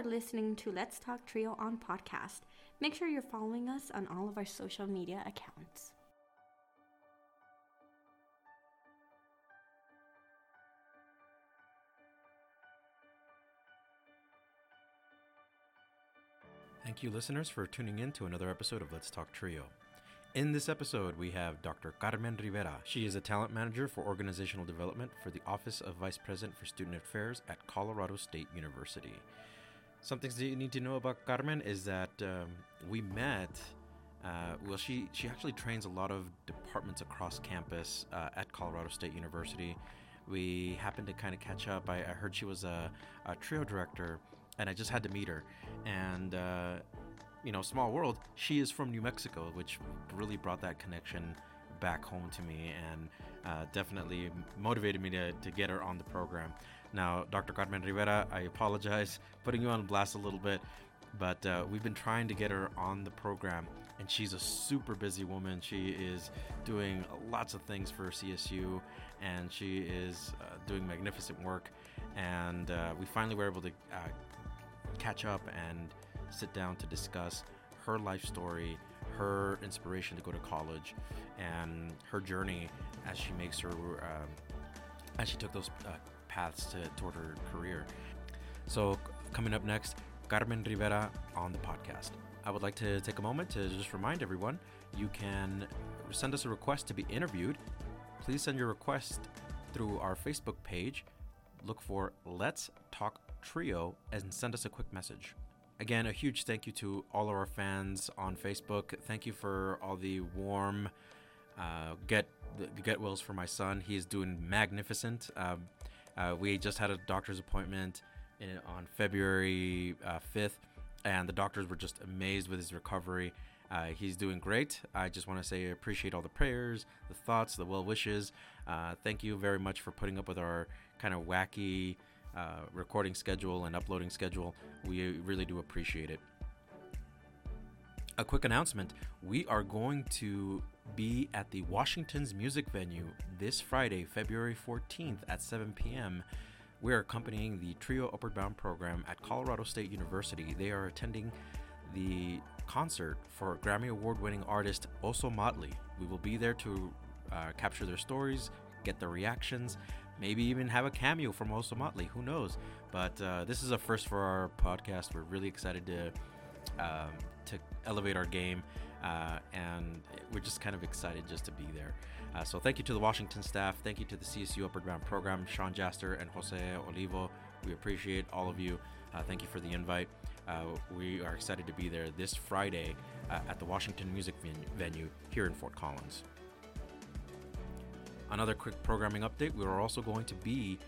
are listening to Let's Talk Trio on podcast. Make sure you're following us on all of our social media accounts. Thank you, listeners, for tuning in to another episode of Let's Talk Trio. In this episode, we have Dr. Carmen Rivera. She is a talent manager for organizational development for the Office of Vice President for Student Affairs at Colorado State University. Some things that you need to know about Carmen is that um, we met. Uh, well, she she actually trains a lot of departments across campus uh, at Colorado State University. We happened to kind of catch up. I, I heard she was a, a trio director and I just had to meet her. And uh, you know, small world. She is from New Mexico, which really brought that connection back home to me, and uh, definitely motivated me to, to get her on the program. Now, Dr. Carmen Rivera, I apologize putting you on blast a little bit, but uh, we've been trying to get her on the program, and she's a super busy woman. She is doing lots of things for CSU, and she is uh, doing magnificent work. And uh, we finally were able to uh, catch up and sit down to discuss her life story, her inspiration to go to college, and her journey as she makes her um, as she took those uh, paths to, toward her career. So, coming up next, Carmen Rivera on the podcast. I would like to take a moment to just remind everyone you can send us a request to be interviewed. Please send your request through our Facebook page. Look for Let's Talk Trio and send us a quick message. Again, a huge thank you to all of our fans on Facebook. Thank you for all the warm uh, get get wills for my son. He is doing magnificent. Uh, uh, we just had a doctor's appointment in, on February 5th, uh, and the doctors were just amazed with his recovery. Uh, he's doing great. I just want to say I appreciate all the prayers, the thoughts, the well wishes. Uh, thank you very much for putting up with our kind of wacky uh, recording schedule and uploading schedule. We really do appreciate it. A quick announcement we are going to be at the Washington's Music Venue this Friday, February 14th at 7 p.m. We're accompanying the Trio Upward Bound program at Colorado State University. They are attending the concert for Grammy Award winning artist Ozomatli. We will be there to uh, capture their stories, get their reactions, maybe even have a cameo from Ozomatli. Who knows? But uh, this is a first for our podcast. We're really excited to um, to elevate our game, uh, and we're just kind of excited just to be there. Uh, so thank you to the Washington staff. Thank you to the CSU Upward Bound program, Sean Jaster and Jose Olivo. We appreciate all of you. Uh, thank you for the invite. Uh, we are excited to be there this Friday uh, at the Washington Music venue here in Fort Collins. Another quick programming update we are also going to be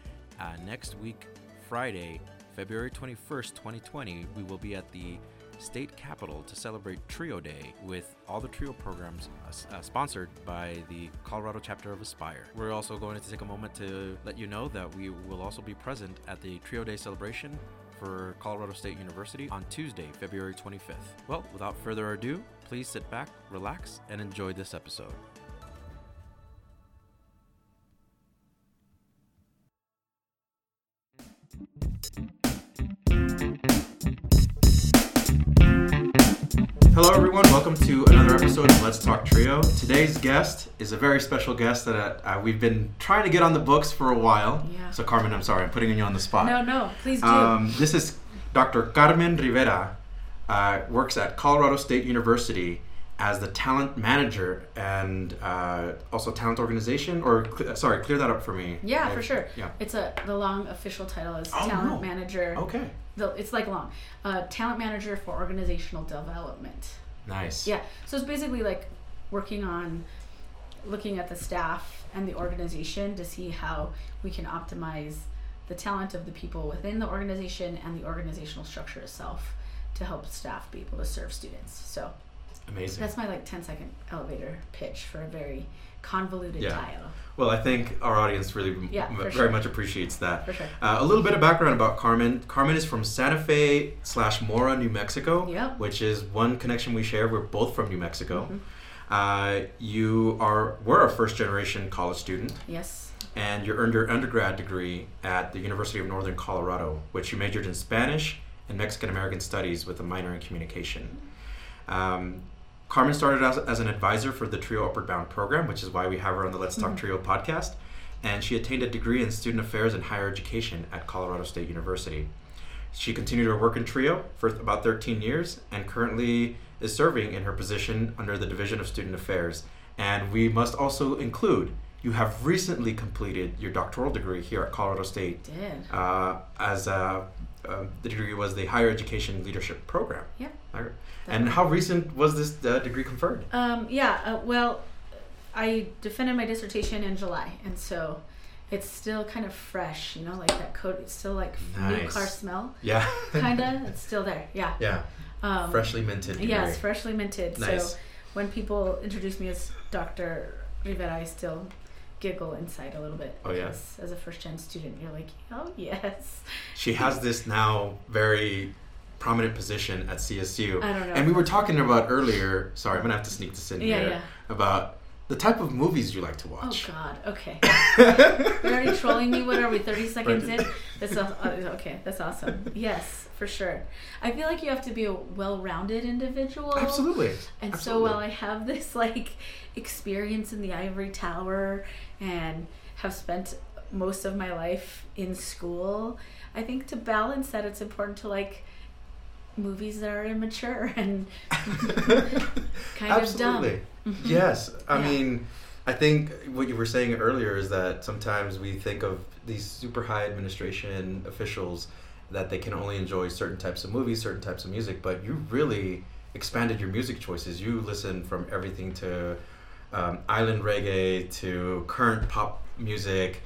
uh, next week, Friday, February 21st, 2020. We will be at the state capitol to celebrate Trio Day with all the Trio programs uh, uh, sponsored by the Colorado chapter of Aspire. We're also going to take a moment to let you know that we will also be present at the Trio Day celebration for Colorado State University on Tuesday, February 25th. Well, without further ado, please sit back, relax, and enjoy this episode. Hello, everyone. Welcome to another episode of Let's Talk Trio. Today's guest is a very special guest that uh, we've been trying to get on the books for a while. Yeah. So, Carmen, I'm sorry, I'm putting you on the spot. No, no, please do. Um, this is Dr. Carmen Rivera. Uh, works at Colorado State University as the talent manager and uh, also talent organization. Or cl- sorry, clear that up for me. Yeah, I- for sure. Yeah. It's a the long official title is Oh, talent no. manager. Okay. The, it's like long. Uh, talent manager for organizational development. Nice. Yeah. So it's basically like working on looking at the staff and the organization to see how we can optimize the talent of the people within the organization and the organizational structure itself to help staff be able to serve students. So Amazing. that's my like 10 second elevator pitch for a very convoluted Yeah. title. Well, I think our audience really Yeah, m- very sure. much appreciates that. For sure. Uh, a little bit of background about Carmen. Carmen is from Santa Fe slash Mora, New Mexico, Yep. which is one connection we share. We're both from New Mexico. Mhm. Uh, you are were a first generation college student, Yes. and you earned your undergrad degree at the University of Northern Colorado, which you majored in Spanish and Mexican American Studies with a minor in communication. Um, Carmen started as, as an advisor for the Trio Upward Bound program, which is why we have her on the Let's Talk Mhm. Trio podcast. And she attained a degree in student affairs and higher education at Colorado State University. She continued her work in Trio for about 13 years and currently is serving in her position under the Division of Student Affairs. And we must also include you have recently completed your doctoral degree here at Colorado State Did. uh, as uh, um, the degree was the Higher Education Leadership Program. Yeah. And how recent was this uh, degree conferred? Um, yeah, uh, well, I defended my dissertation in July, and so it's still kind of fresh, you know, like that coat. It's still like new car smell, Yeah. kinda. it's still there. Yeah. yeah. Um, Freshly minted. Degree. Yes, freshly minted. Nice. So when people introduce me as Dr. Rivera, I still giggle inside a little bit. Oh, yeah? As a first gen student, you're like, oh yes. She has this now very prominent position at CSU. I don't know. And we were talking about earlier, sorry, I'm going to have to sneak this in Yeah, here, yeah. about the type of movies you like to watch. Oh. God. Okay. You're already trolling me. What are we? Thirty seconds in. That's uh, okay. That's awesome. Yes, for sure. I feel like you have to be a well-rounded individual. Absolutely. And so while I have this like experience in the ivory tower and have spent most of my life in school, I think to balance that it's important to like movies that are immature and kind of dumb. Absolutely. Mhm. Yes. I Yeah. mean, I think what you were saying earlier is that sometimes we think of these super high administration officials that they can only enjoy certain types of movies, certain types of music, but you really expanded your music choices. You listen from everything to um, island reggae to current pop music,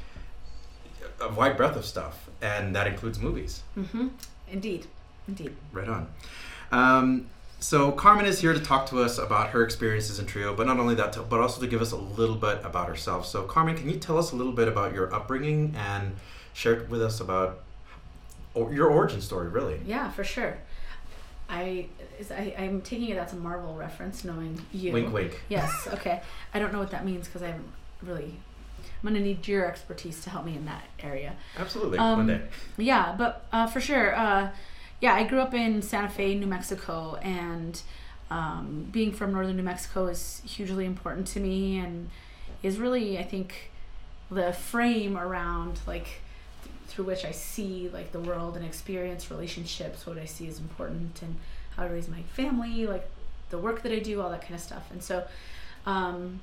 a wide breadth of stuff, and that includes movies. Mm-hmm. Indeed. Indeed. Right on. Um, so Carmen is here to talk to us about her experiences in Trio, but not only that, to, but also to give us a little bit about herself. So Carmen, can you tell us a little bit about your upbringing and share with us about your origin story, really? Yeah, for sure. I, is, I I'm taking it that's a Marvel reference, knowing you. Wink, wink. Yes. Okay. I don't know what that means because I'm really. I'm gonna need your expertise to help me in that area. Absolutely. Um, One day. Yeah, but uh, for sure. Uh, yeah, I grew up in Santa Fe, New Mexico, and um, being from northern New Mexico is hugely important to me, and is really, I think, the frame around like through which I see like the world and experience relationships. What I see is important, and how to raise my family, like the work that I do, all that kind of stuff. And so, um,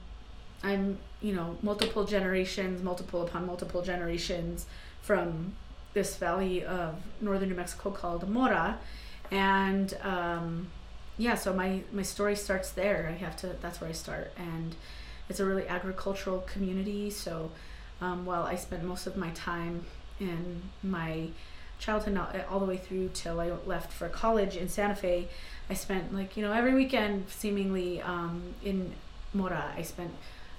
I'm you know multiple generations, multiple upon multiple generations from this valley of northern New Mexico called Mora, and um, yeah, so my my story starts there. I have to. That's where I start, and it's a really agricultural community. So um, while I spent most of my time in my childhood, not all the way through till I left for college in Santa Fe, I spent like you know every weekend seemingly um, in Mora. I spent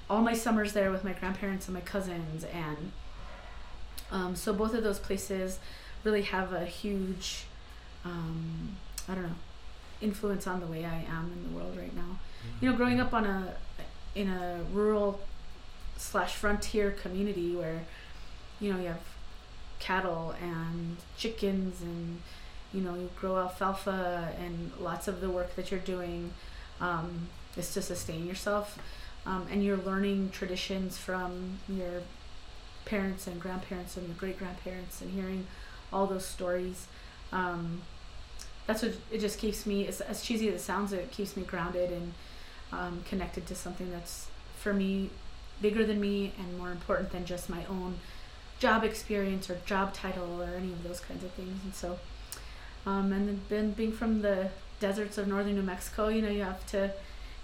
all my summers there with my grandparents and my cousins and um, so both of those places really have a huge um, i don't know influence on the way i am in the world right now. You know growing up on a in a rural slash frontier community where you know you have cattle and chickens and you know you grow alfalfa and lots of the work that you're doing um, is to sustain yourself um, and you're learning traditions from your parents and grandparents and great grandparents and hearing all those stories. Um, that's what it just keeps me as, as cheesy as it sounds it keeps me grounded and um, connected to something that's for me bigger than me and more important than just my own job experience or job title or any of those kinds of things and so um, and then being from the deserts of northern new mexico you know you have to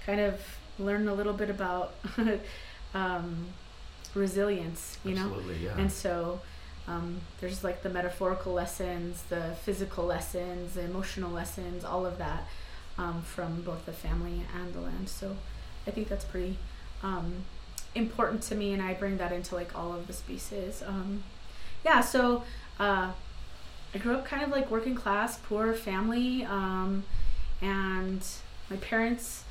kind of learn a little bit about um, resilience you know Absolutely, yeah. and so um, there's like the metaphorical lessons, the physical lessons, the emotional lessons, all of that um, from both the family and the land. So I think that's pretty um, important to me, and I bring that into like all of the species. Um, yeah, so uh, I grew up kind of like working class, poor family, um, and my parents,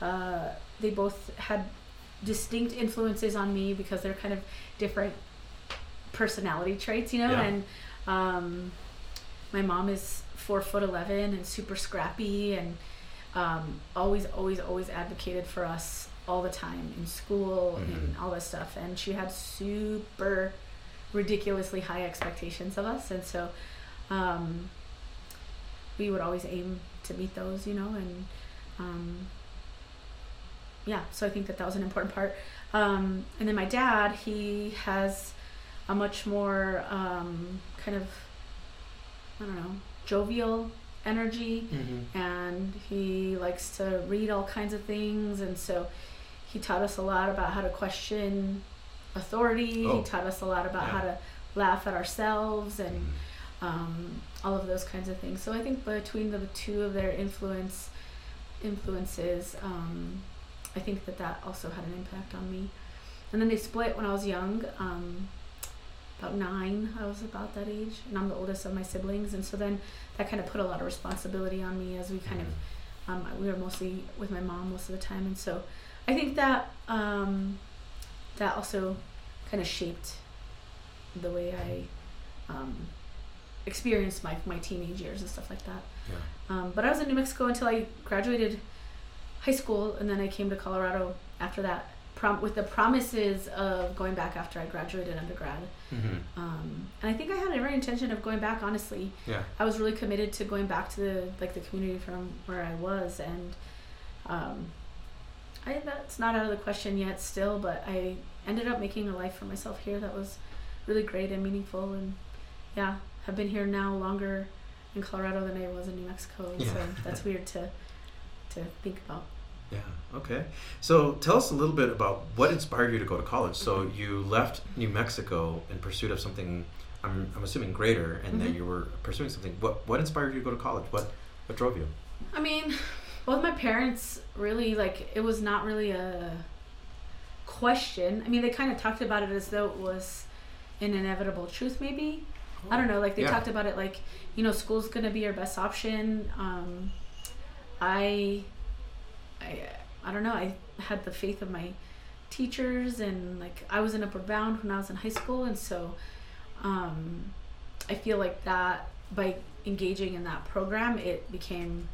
uh, they both had distinct influences on me because they're kind of different personality traits, you know. Yeah. And um, my mom is four foot eleven and super scrappy and um, always always always advocated for us all the time in school Mhm. and all this stuff and she had super ridiculously high expectations of us and so um, we would always aim to meet those you know and um, yeah so i think that that was an important part um, and then my dad he has a much more um, kind of i don't know jovial energy Mm-hmm. and he likes to read all kinds of things and so he taught us a lot about how to question authority. Oh. he taught us a lot about Yeah. how to laugh at ourselves and um, all of those kinds of things. So i think between the two of their influence influences um, i think that that also had an impact on me. And then they split when i was young um, about nine i was about that age. And i'm the oldest of my siblings. And so then that kind of put a lot of responsibility on me as we kind of um, we were mostly with my mom most of the time. And so i think that um, that also kind of shaped the way i um, experienced my, my teenage years and stuff like that Yeah. um, but i was in new mexico until i graduated high school and then i came to colorado after that prom- with the promises of going back after i graduated undergrad Mm-hmm. um, and i think i had every intention of going back honestly Yeah. I was really committed to going back to the like the community from where I was, and um, I that's not out of the question yet still, but I ended up making a life for myself here that was really great and meaningful, and yeah, have been here now longer in Colorado than I was in New Mexico, and so that's weird to to think about. Yeah. Okay. So tell us a little bit about what inspired you to go to college. So you left New Mexico in pursuit of something. I'm, I'm assuming greater, and that Mhm. you were pursuing something. What What inspired you to go to college? What What drove you? I mean, both my parents really like it was not really a question. I mean, they kind of talked about it as though it was an inevitable truth, maybe. I don't know. Like they Yeah. talked about it like you know school's gonna be your best option. Um, I, I, I don't know. I had the faith of my teachers and like I was in Upward Bound when I was in high school, and so um, I feel like that by engaging in that program, it became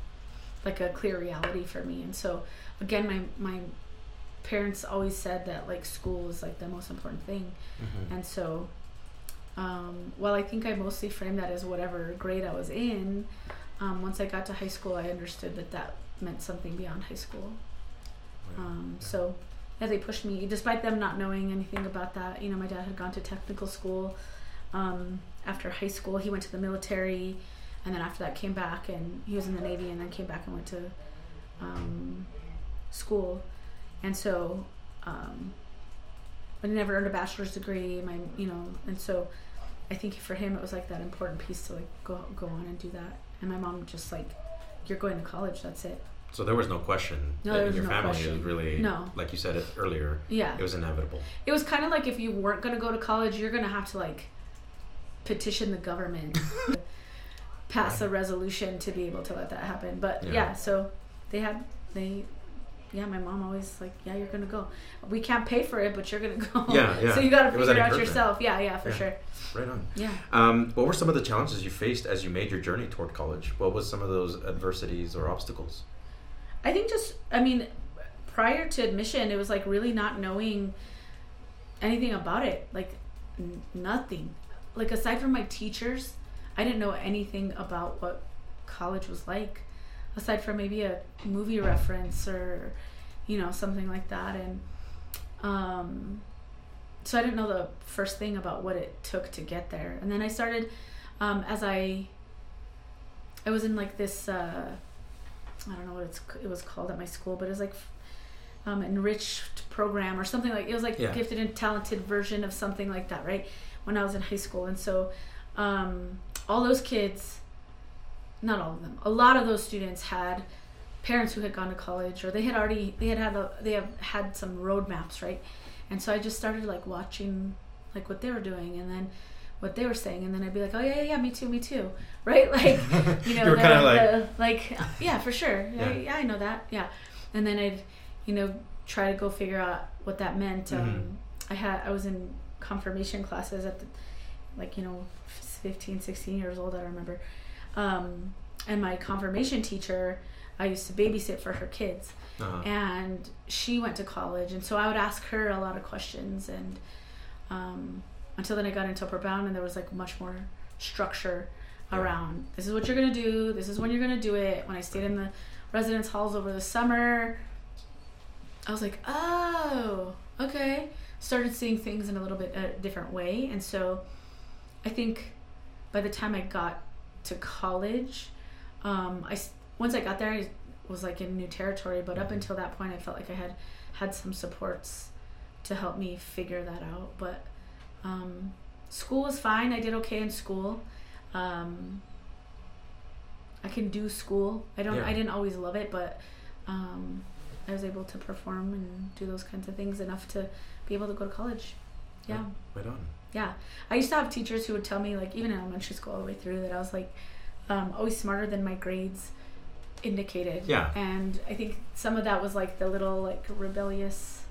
like a clear reality for me. And so again, my my parents always said that like school is like the most important thing. Mm-hmm. And so, um, while I think I mostly framed that as whatever grade I was in, um, once I got to high school, I understood that that meant something beyond high school. Um, so, yeah, they pushed me, despite them not knowing anything about that. You know, my dad had gone to technical school um, after high school. He went to the military, and then after that came back, and he was in the Navy, and then came back and went to um, school. And so, um, but he never earned a bachelor's degree. My, you know, and so I think for him it was like that important piece to like go go on and do that. And my mom just like, you're going to college. That's it. So there was no question No, that in your no family. It question. was really No. like you said it earlier. Yeah. It was inevitable. It was kind of like if you weren't going to go to college, you're going to have to like petition the government, pass a resolution to be able to let that happen. But Yeah. yeah, so they had they yeah, my mom always like, yeah, you're to go. We can't pay for it, but you're to go. Yeah, yeah. So you got to figure it out yourself. Yeah, yeah, for Yeah. sure. Right on. Yeah. Um, what were some of the challenges you faced as you made your journey toward college? What was some of those adversities or obstacles? I think just, I mean, prior to admission, it was like really not knowing anything about it. Like, n- nothing. Like, aside from my teachers, I didn't know anything about what college was like, aside from maybe a movie reference or, you know, something like that. And, um, so I didn't know the first thing about what it took to get there. And then I started, um, as I, I was in like this, uh, I don't know what it's it was called at my school, but it was like um, enriched program or something like it was like Yeah. gifted and talented version of something like that, right? When I was in high school, and so um, all those kids, not all of them, a lot of those students had parents who had gone to college or they had already they had had a, they have had some roadmaps, right? And so I just started like watching like what they were doing, and then what they were saying, and then I'd be like, oh yeah, yeah, yeah, me too, me too, right? Like you know, You kinda like- the- like yeah, for sure, yeah. Yeah. yeah, I know that, yeah. And then I'd, you know, try to go figure out what that meant. Um, Mhm. I had I was in confirmation classes at the, like you know, 15, 16 years old. I remember, Um, and my confirmation teacher, I used to babysit for her kids, Uh-huh. and she went to college, and so I would ask her a lot of questions, and um, until then I got into Upward Bound, and there was like much more structure around. This is what you're gonna do. This is when you're gonna do it. When I stayed in the residence halls over the summer, I was like, oh, okay. Started seeing things in a little bit a different way, and so I think by the time I got to college, um, I once I got there, I was like in new territory. But up until that point, I felt like I had had some supports to help me figure that out. But um, school was fine. I did okay in school. Um, I can do school. I don't. Yeah. I didn't always love it, but um, I was able to perform and do those kinds of things enough to be able to go to college. Yeah. Right on. Yeah, I used to have teachers who would tell me, like, even in elementary school, all the way through, that I was like um, always smarter than my grades indicated. Yeah. And I think some of that was like the little like rebellious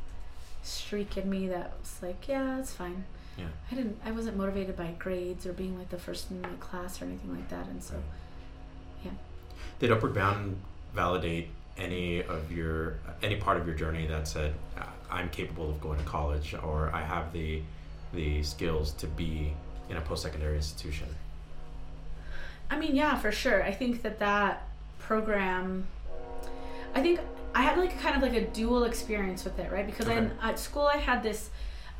streak in me that was like, yeah, it's fine. Yeah. I didn't. I wasn't motivated by grades or being like the first in my class or anything like that. And so, yeah. Did Upward Bound validate any of your any part of your journey that said "Uh, I'm capable of going to college or I have the the skills to be in a post secondary institution? I mean, yeah, for sure. I think that that program, I think I had like kind of like a dual experience with it, right? Because I, at school I had this,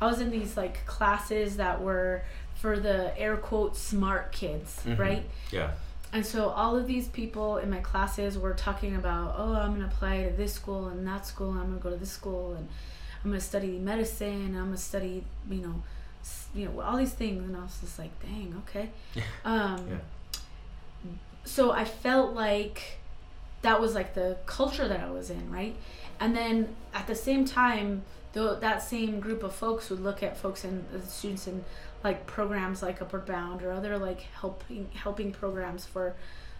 I was in these like classes that were for the air quote smart kids, Mhm. right? Yeah. And so all of these people in my classes were talking about, oh, I'm gonna apply to this school and that school, and I'm gonna go to this school, and I'm gonna study medicine, and I'm gonna study, you know, you know, all these things, and I was just like, dang, okay. Um, Yeah. So I felt like that was like the culture that I was in, right? And then at the same time, though that same group of folks would look at folks and the students in like programs like Upward Bound or other like helping helping programs for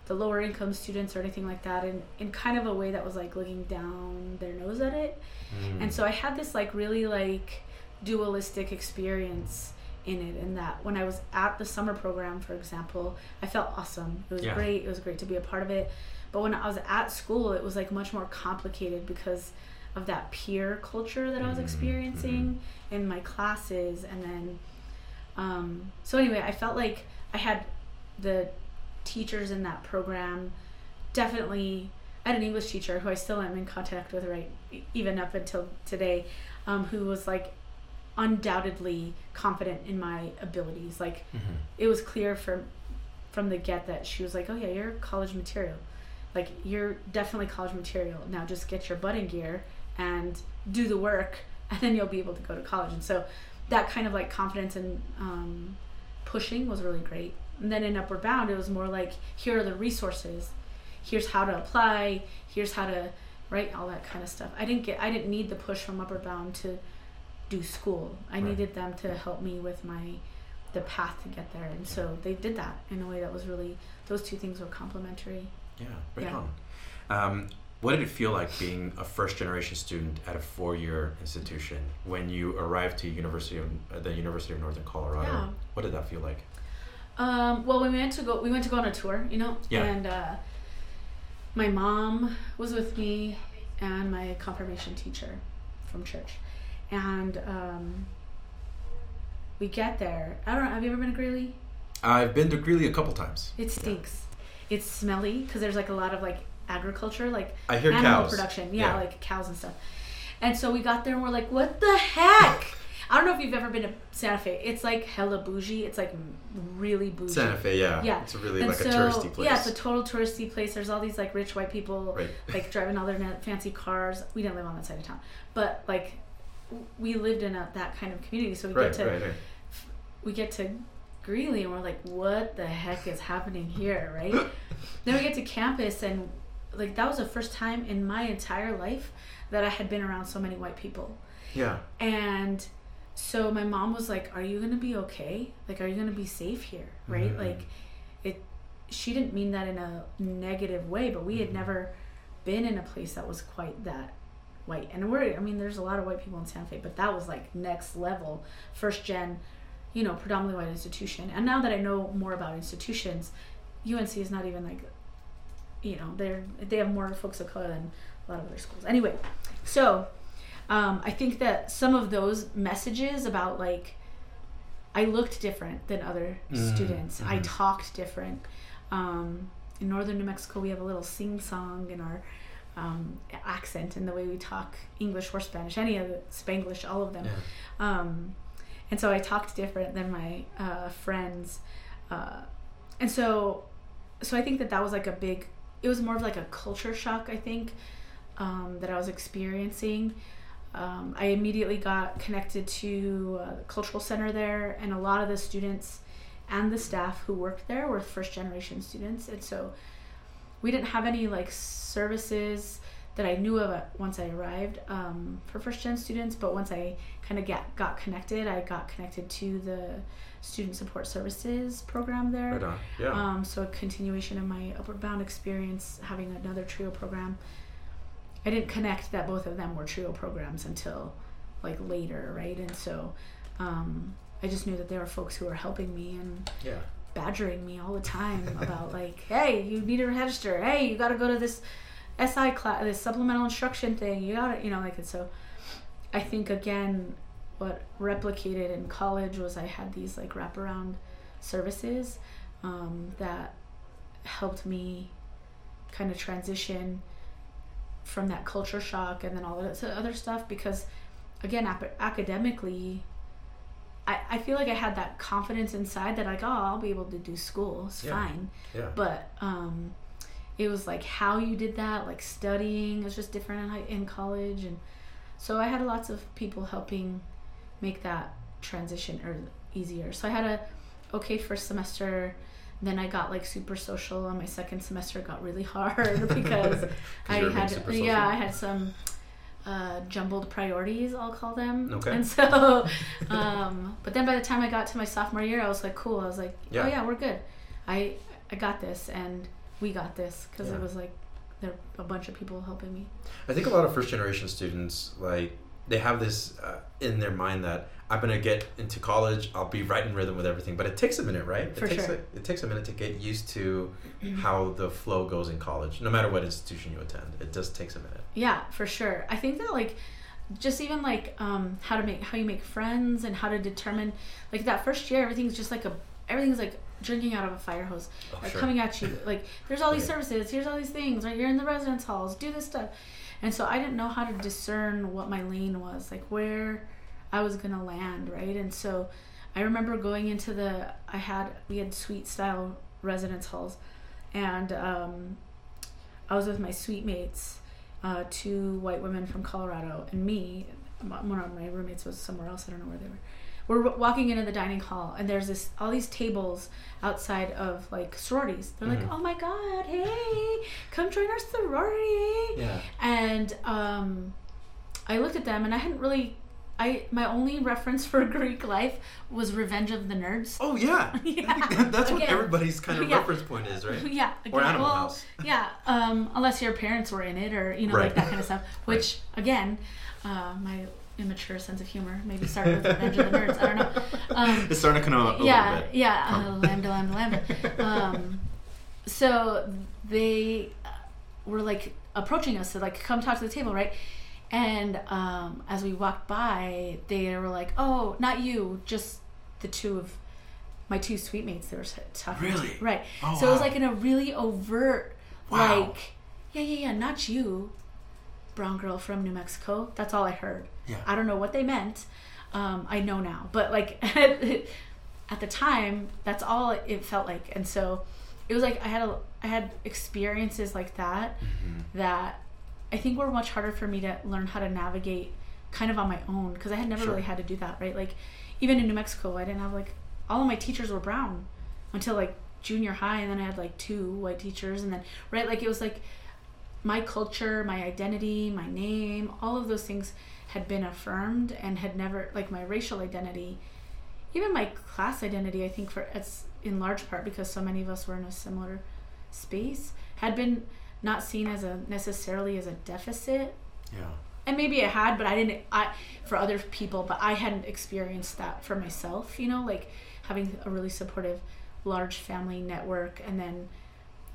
the lower income students or anything like that and in kind of a way that was like looking down their nose at it. Mm. And so I had this like really like dualistic experience in it and that when I was at the summer program, for example, I felt awesome. It was Yeah. great. It was great to be a part of it. But when I was at school, it was like much more complicated because of that peer culture that I was Mhm, experiencing in my classes and then um, so anyway, I felt like I had the teachers in that program definitely I had an English teacher who I still am in contact with right even up until today um, who was like undoubtedly confident in my abilities. Like Mhm. it was clear from from the get that she was like oh yeah you're college material. Like you're definitely college material. Now just get your butt in gear and do the work and then you'll be able to go to college. And so that kind of like confidence and um, pushing was really great. And then in upward bound it was more like here are the resources. Here's how to apply. Here's how to write all that kind of stuff. I didn't get i didn't need the push from upward bound to do school i Right. needed them to help me with my the path to get there and so they did that in a way that was really those two things were complementary Yeah, right Yeah. on. Um, what did it feel like being a first generation student at a four year institution when you arrived to University of uh, the University of Northern Colorado? Yeah. What did that feel like? Um, well, we went to go. We went to go on a tour, you know, Yeah. and uh, my mom was with me, and my confirmation teacher from church, and um, we get there. I don't know. Have you ever been to Greeley? I've been to Greeley a couple times. It stinks. It's smelly because there's like a lot of like agriculture, like I hear animal cows. production. Yeah, Yeah. like cows and stuff. And so we got there and we're like, what the heck? I don't know if you've ever been to Santa Fe. It's like hella bougie. It's like really bougie. Santa Fe, yeah. Yeah. It's really And like so, a touristy place. Yeah, it's a total touristy place. There's all these like rich white people right. like driving all their fancy cars. We didn't live on that side of town, but like we lived in a, that kind of community. So we Right, get to right, right. we get to Greeley and we're like, what the heck is happening here, right? then we get to campus and like that was the first time in my entire life that I had been around so many white people. Yeah. And so my mom was like, "Are you going to be okay? Like are you going to be safe here?" Right? Mhm. Like it she didn't mean that in a negative way, but we had Mhm. never been in a place that was quite that white. And we're I mean there's a lot of white people in Santa Fe, but that was like next level, first gen, you know, predominantly white institution. And now that I know more about institutions, UNC is not even like, you know, they're they have more folks of color than a lot of other schools. Anyway, so um, I think that some of those messages about like I looked different than other Mm, students. I mhm. talked different. Um, in northern New Mexico, we have a little sing song in our um, accent in the way we talk English or Spanish, any of the Spanglish, all of them. Yeah. Um, and so I talked different than my uh, friends, uh, and so so I think that that was like a big. It was more of like a culture shock. I think um, that I was experiencing. Um, I immediately got connected to uh, the cultural center there, and a lot of the students and the staff who worked there were first generation students, and so we didn't have any like services that I knew of once I arrived um, for first gen students. But once I kind of get got connected, I got connected to the student support services program there. Right on. Yeah. Um, so a continuation of my upward bound experience, having another trio program. I didn't connect that both of them were trio programs until like later, right? And so um, I just knew that there were folks who were helping me and yeah. Badgering me all the time about like, hey, you need to register. Hey, you got to go to this SI class, this supplemental instruction thing. You got to, you know, like, and so I think again, what replicated in college was I had these like wraparound services um, that helped me kind of transition from that culture shock and then all of this other stuff because again ap- academically I, I feel like I had that confidence inside that like oh I'll be able to do school it's Yeah. fine Yeah. but um it was like how you did that like studying it was just different in, in college and so I had lots of people helping make that transition or easier so I had a okay first semester then I got like super social and my second semester got really hard because I you were being had yeah? I had some uh, jumbled priorities I'll call them Okay. and so um, but then by the time I got to my sophomore year I was like cool I was like Yeah. oh yeah we're good I I got this and we got this because Yeah. it was like there were a bunch of people helping me I think a lot of first generation students like they have this uh, in their mind that I'm gonna get into college, I'll be right in rhythm with everything, but it takes a minute, right? For it takes sure. a, it takes a minute to get used to how the flow goes in college, no matter what institution you attend. It just takes a minute. Yeah, for sure. I think that like just even like um how to make how you make friends and how to determine like that first year everything's just like a everything's like drinking out of a fire hose Oh, like sure. coming at you like there's all these Right. services here's all these things right you're in the residence halls do this stuff and so i didn't know how to discern what my lane was like where i was gonna land right? And so i remember going into the i had we had suite style residence halls. And um, i was with my suite mates uh, two white women from colorado and me. One of my roommates was somewhere else i don't know where they were we're walking into the dining hall and there's this all these tables outside of like sororities they're Mhm. like oh my god hey come join our sorority Yeah. and um, I looked at them and I hadn't really I my only reference for Greek life was Revenge of the Nerds. Oh yeah. Yeah. That's what Again. everybody's kind of Yeah. reference point is, right? yeah, Or Animal well, House. yeah, um, unless your parents were in it or you know Right. like that kind of stuff. Which again, uh, my immature sense of humor maybe started with Revenge of the Nerds. I don't know. Um, it's starting to come out a yeah, little bit. yeah, Come. uh, lambda, lambda, lambda. Um, so they uh, were like approaching us to like come talk to the table, right? And um, as we walked by, they were like, "Oh, not you, just the two of my two suite mates." They were talking, to. Really? right? Oh, so it was like in a really overt, Wow. like, yeah, yeah, yeah, not you, brown girl from New Mexico. That's all I heard. Yeah. I don't know what they meant. Um, I know now, but like at the time, that's all it felt like, and so it was like I had a I had experiences like that Mhm. that I think were much harder for me to learn how to navigate kind of on my own because I had never Sure. really had to do that, right? Like even in New Mexico, I didn't have like all of my teachers were brown until like junior high, and then I had like two white teachers, and then right like it was like my culture, my identity, my name, all of those things had been affirmed and had never like my racial identity, even my class identity. I think for it's in large part because so many of us were in a similar space had been not seen as a necessarily as a deficit Yeah. and maybe it had but i didn't i for other people but i hadn't experienced that for myself you know like having a really supportive large family network and then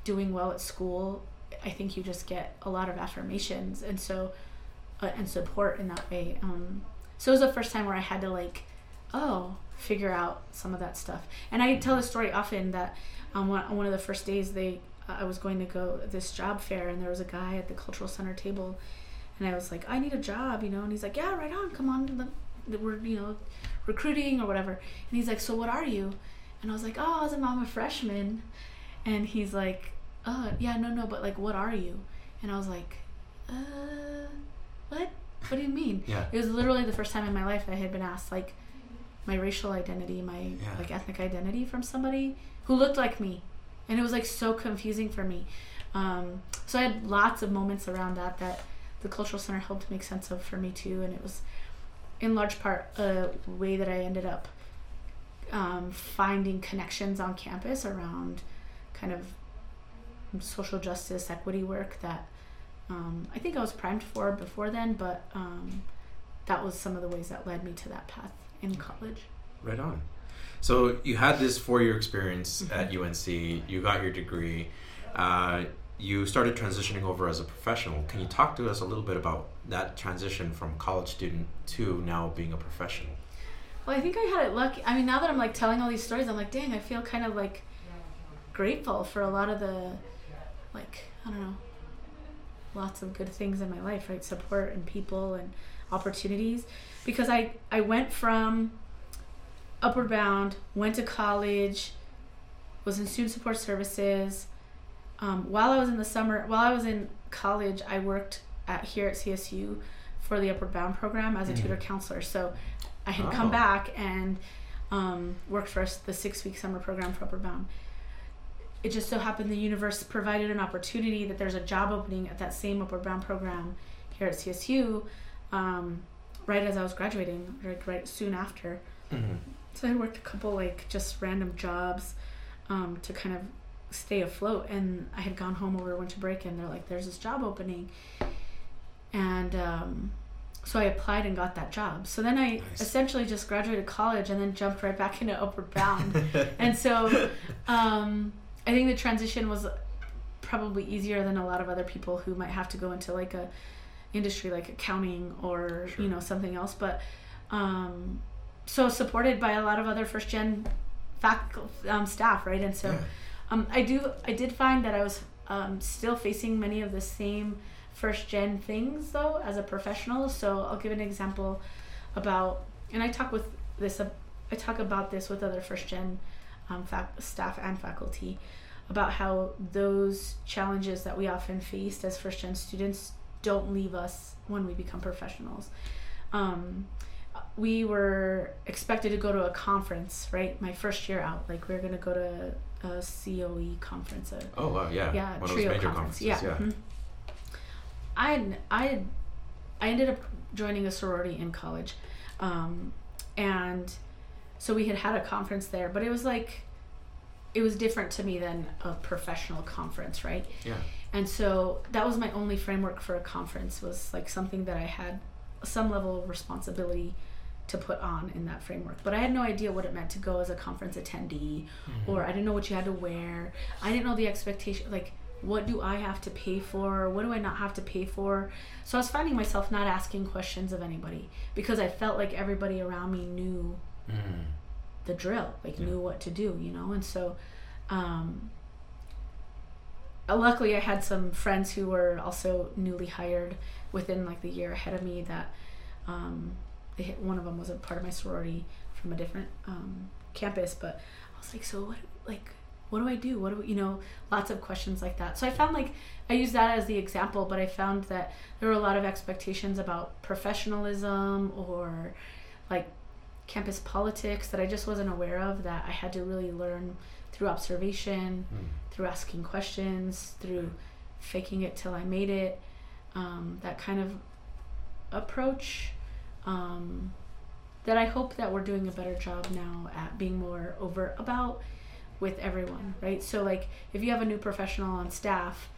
doing well at school, I think you just get a lot of affirmations and so uh, and support in that way. Um, so it was the first time where I had to like, oh, figure out some of that stuff. And I tell the story often that um, one, one of the first days they I was going to go this job fair and there was a guy at the cultural center table and I was like, I need a job, you know, and he's like, yeah, right on, come on, we're you know recruiting or whatever. And he's like, so what are you? And I was like, oh, I'm a mom, a freshman. And he's like, oh, yeah, no, no, but like, what are you? And I was like, uh, what? What do you mean? Yeah. It was literally the first time in my life I had been asked like my racial identity, my Yeah. like ethnic identity from somebody who looked like me, and it was like so confusing for me. Um, so I had lots of moments around that that the cultural center helped make sense of for me too, and it was in large part a way that I ended up um, finding connections on campus around kind of social justice equity work that um, I think I was primed for before then, but um, that was some of the ways that led me to that path in college. Right on. So you had this four-year experience Mhm. at UNC. You got your degree. Uh, you started transitioning over as a professional. Can you talk to us a little bit about that transition from college student to now being a professional? Well, I think I had it lucky. I mean, now that I'm like telling all these stories, I'm like, dang, I feel kind of like grateful for a lot of the, like, I don't know, lots of good things in my life, right? Support and people and opportunities. Because I, I went from Upward Bound, went to college, was in student support services. Um, while I was in the summer, while I was in college, I worked at here at CSU for the Upward Bound program as a Mhm. tutor counselor. So I had Oh. come back and um, worked for the six week summer program for Upward Bound. It just so happened the universe provided an opportunity that there's a job opening at that same Upward Bound program here at CSU um, right as I was graduating, like right soon after. Mm-hmm. So I worked a couple like just random jobs um, to kind of stay afloat. And I had gone home over winter break, and they're like, "There's this job opening," and um, so I applied and got that job. So then I Nice. essentially just graduated college and then jumped right back into Upward Bound. and so um, I think the transition was probably easier than a lot of other people who might have to go into like a industry like accounting or Sure. you know something else. But um, so supported by a lot of other first gen faculty um, staff, right? And so Yeah. um, I do I did find that I was um, still facing many of the same first gen things though as a professional. So I'll give an example about, and I talk with this. Uh, I talk about this with other first gen um, fac- staff and faculty about how those challenges that we often faced as first gen students don't leave us when we become professionals. Um, we were expected to go to a conference, right? My first year out, like we were gonna go to a COE conference, a Oh wow, yeah. yeah, One of those trio major conference. conferences. Yeah. mhm. I I I ended up joining a sorority in college, um, and so we had had a conference there, but it was like, it was different to me than a professional conference, right? Yeah. And so that was my only framework for a conference was like something that I had some level of responsibility to put on in that framework. But I had no idea what it meant to go as a conference attendee Mm-hmm. or I didn't know what you had to wear. I didn't know the expectation like what do I have to pay for? What do I not have to pay for? So I was finding myself not asking questions of anybody because I felt like everybody around me knew Mm. the drill, like Yeah. knew what to do, you know. And so, um, uh, luckily, I had some friends who were also newly hired within like the year ahead of me. That um, they hit, one of them was a part of my sorority from a different um, campus, but I was like, so what? Like, what do I do? What do we, you know? Lots of questions like that. So I found like I use that as the example, but I found that there were a lot of expectations about professionalism or like campus politics that I just wasn't aware of that I had to really learn through observation, Mm. through asking questions, through faking it till I made it. Um, that kind of approach um, that I hope that we're doing a better job now at being more overt about with everyone, right? So like if you have a new professional on staff,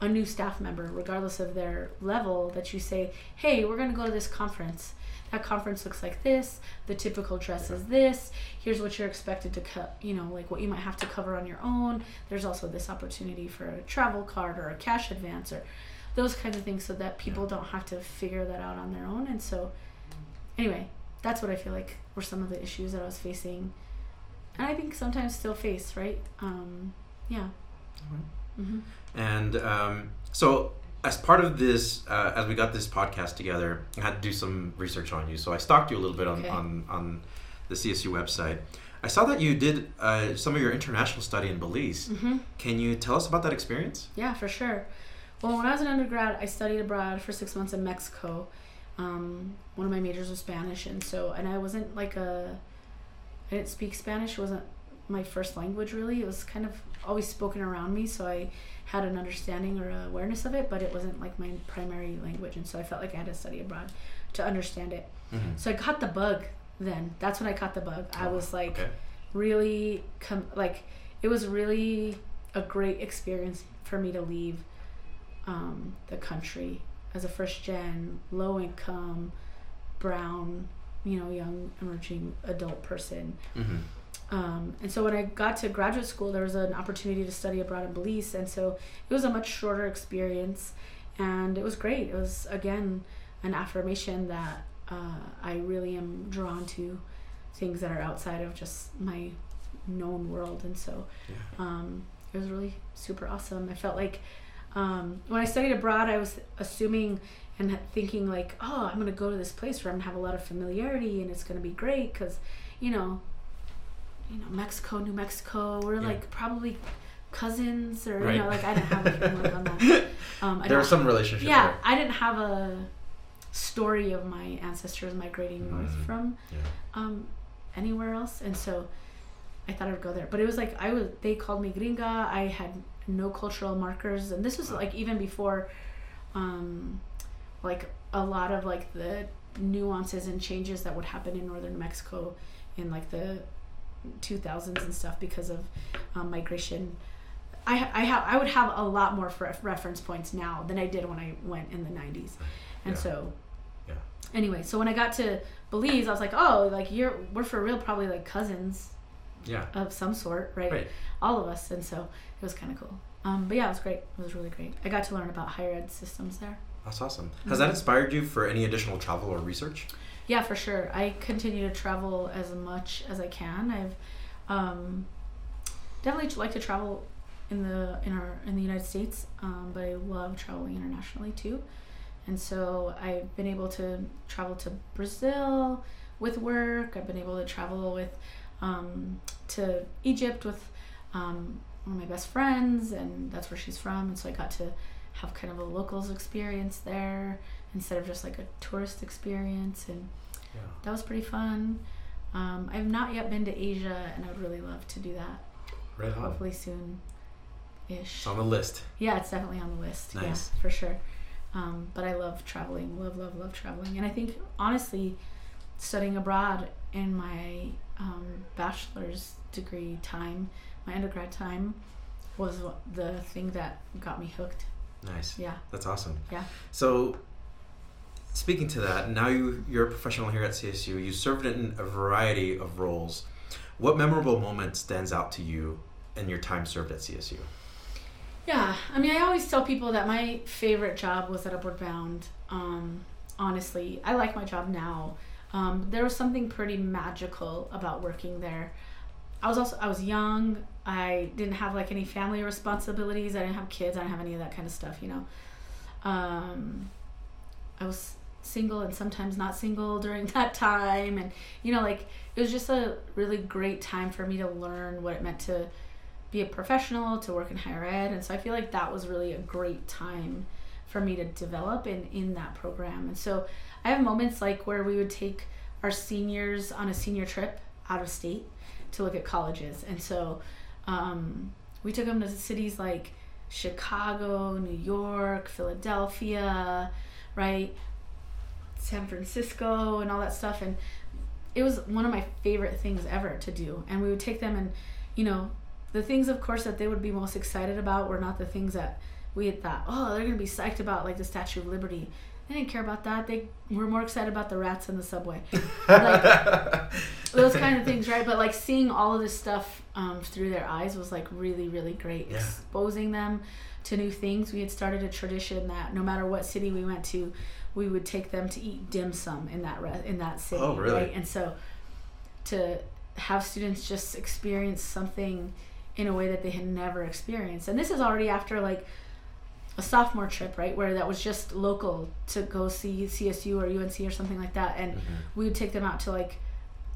a new staff member, regardless of their level, that you say, hey, we're going to go to this conference. That conference looks like this. The typical dress is this. Here's what you're expected to cut, you know, like what you might have to cover on your own. There's also this opportunity for a travel card or a cash advance or those kinds of things so that people don't have to figure that out on their own. And so, anyway, that's what I feel like were some of the issues that I was facing. And I think sometimes still face, right? Um, yeah. Mm-hmm. And um, so, as part of this, uh, as we got this podcast together, I had to do some research on you. So I stalked you a little bit on, Okay. on, on the CSU website. I saw that you did uh, some of your international study in Belize. Mm-hmm. Can you tell us about that experience? Yeah, for sure. Well, when I was an undergrad, I studied abroad for six months in Mexico. Um, one of my majors was Spanish, and so and I wasn't like a, I didn't speak Spanish. It wasn't my first language really. It was kind of always spoken around me, so I had an understanding or awareness of it, but it wasn't like my primary language, and so I felt like I had to study abroad to understand it. Mm-hmm. So I caught the bug. Then that's when I caught the bug. I Oh, was like, okay. really com- like it was really a great experience for me to leave um, the country as a first gen low income brown you know young emerging adult person Mm-hmm. Um, and so when I got to graduate school, there was an opportunity to study abroad in Belize, and so it was a much shorter experience, and it was great. It was again an affirmation that uh, I really am drawn to things that are outside of just my known world, and so Yeah. um, it was really super awesome. I felt like um, when I studied abroad, I was assuming and thinking like, oh, I'm gonna go to this place where I'm gonna have a lot of familiarity and it's gonna be great because, you know, you know, Mexico, New Mexico, we're Yeah. like probably cousins or Right. you know, like I didn't have a framework on that. Um, There was some relationship yeah, there. I didn't have a story of my ancestors migrating north Mhm. from Yeah. um, anywhere else, and so I thought I would go there. But it was like I was. They called me gringa. I had no cultural markers, and this was like even before, um, like a lot of like the nuances and changes that would happen in northern Mexico in like the 2000s and stuff because of um, migration. I I have I would have a lot more for reference points now than I did when I went in the 90s, and Yeah. so Yeah. anyway, so when I got to Belize, I was like, oh, like you're we're for real probably like cousins Yeah. of some sort, right? Right. All of us, and so it was kind of cool. Um, but yeah, it was great. It was really great. I got to learn about higher ed systems there. That's awesome. Has that Mhm. inspired you for any additional travel or research? Yeah, for sure. I continue to travel as much as I can. I've um, definitely like to travel in the in our in the United States, um, but I love traveling internationally too. And so I've been able to travel to Brazil with work. I've been able to travel with um, to Egypt with um, one of my best friends, and that's where she's from. And so I got to have kind of a locals experience there instead of just like a tourist experience and Yeah. that was pretty fun. Um, I've not yet been to Asia, and I would really love to do that. Right on. Hopefully soon, ish. It's on the list. Yeah, it's definitely on the list. Nice. Yeah, for sure. Um, but I love traveling. Love, love, love traveling. And I think honestly, studying abroad in my um, bachelor's degree time, my undergrad time, was the thing that got me hooked. Nice. Yeah. That's awesome. Yeah. So, speaking to that, now you, you're a professional here at CSU. You served in a variety of roles. What memorable moment stands out to you in your time served at CSU? Yeah, I mean, I always tell people that my favorite job was at Upward Bound. Um, honestly, I like my job now. Um, there was something pretty magical about working there. I was also I was young. I didn't have like any family responsibilities. I didn't have kids. I didn't have any of that kind of stuff. You know, um, I was single and sometimes not single during that time, and you know, like it was just a really great time for me to learn what it meant to be a professional, to work in higher ed, and so I feel like that was really a great time for me to develop in in that program. And so I have moments like where we would take our seniors on a senior trip out of state to look at colleges, and so um, we took them to cities like Chicago, New York, Philadelphia, right, San Francisco, and all that stuff, and it was one of my favorite things ever to do. And we would take them and, you know, the things, of course, that they would be most excited about were not the things that we had thought, oh, they're gonna be psyched about like the Statue of Liberty. They didn't care about that. They were more excited about the rats in the subway. like, those kind of things, right? But like seeing all of this stuff um, through their eyes was like really, really great. Yeah. Exposing them to new things. We had started a tradition that no matter what city we went to, we would take them to eat dim sum in that re- in that city. Oh, really? Right? And so to have students just experience something in a way that they had never experienced. And this is already after like a sophomore trip, right, where that was just local to go see CSU or UNC or something like that, and Mm-hmm. we would take them out to like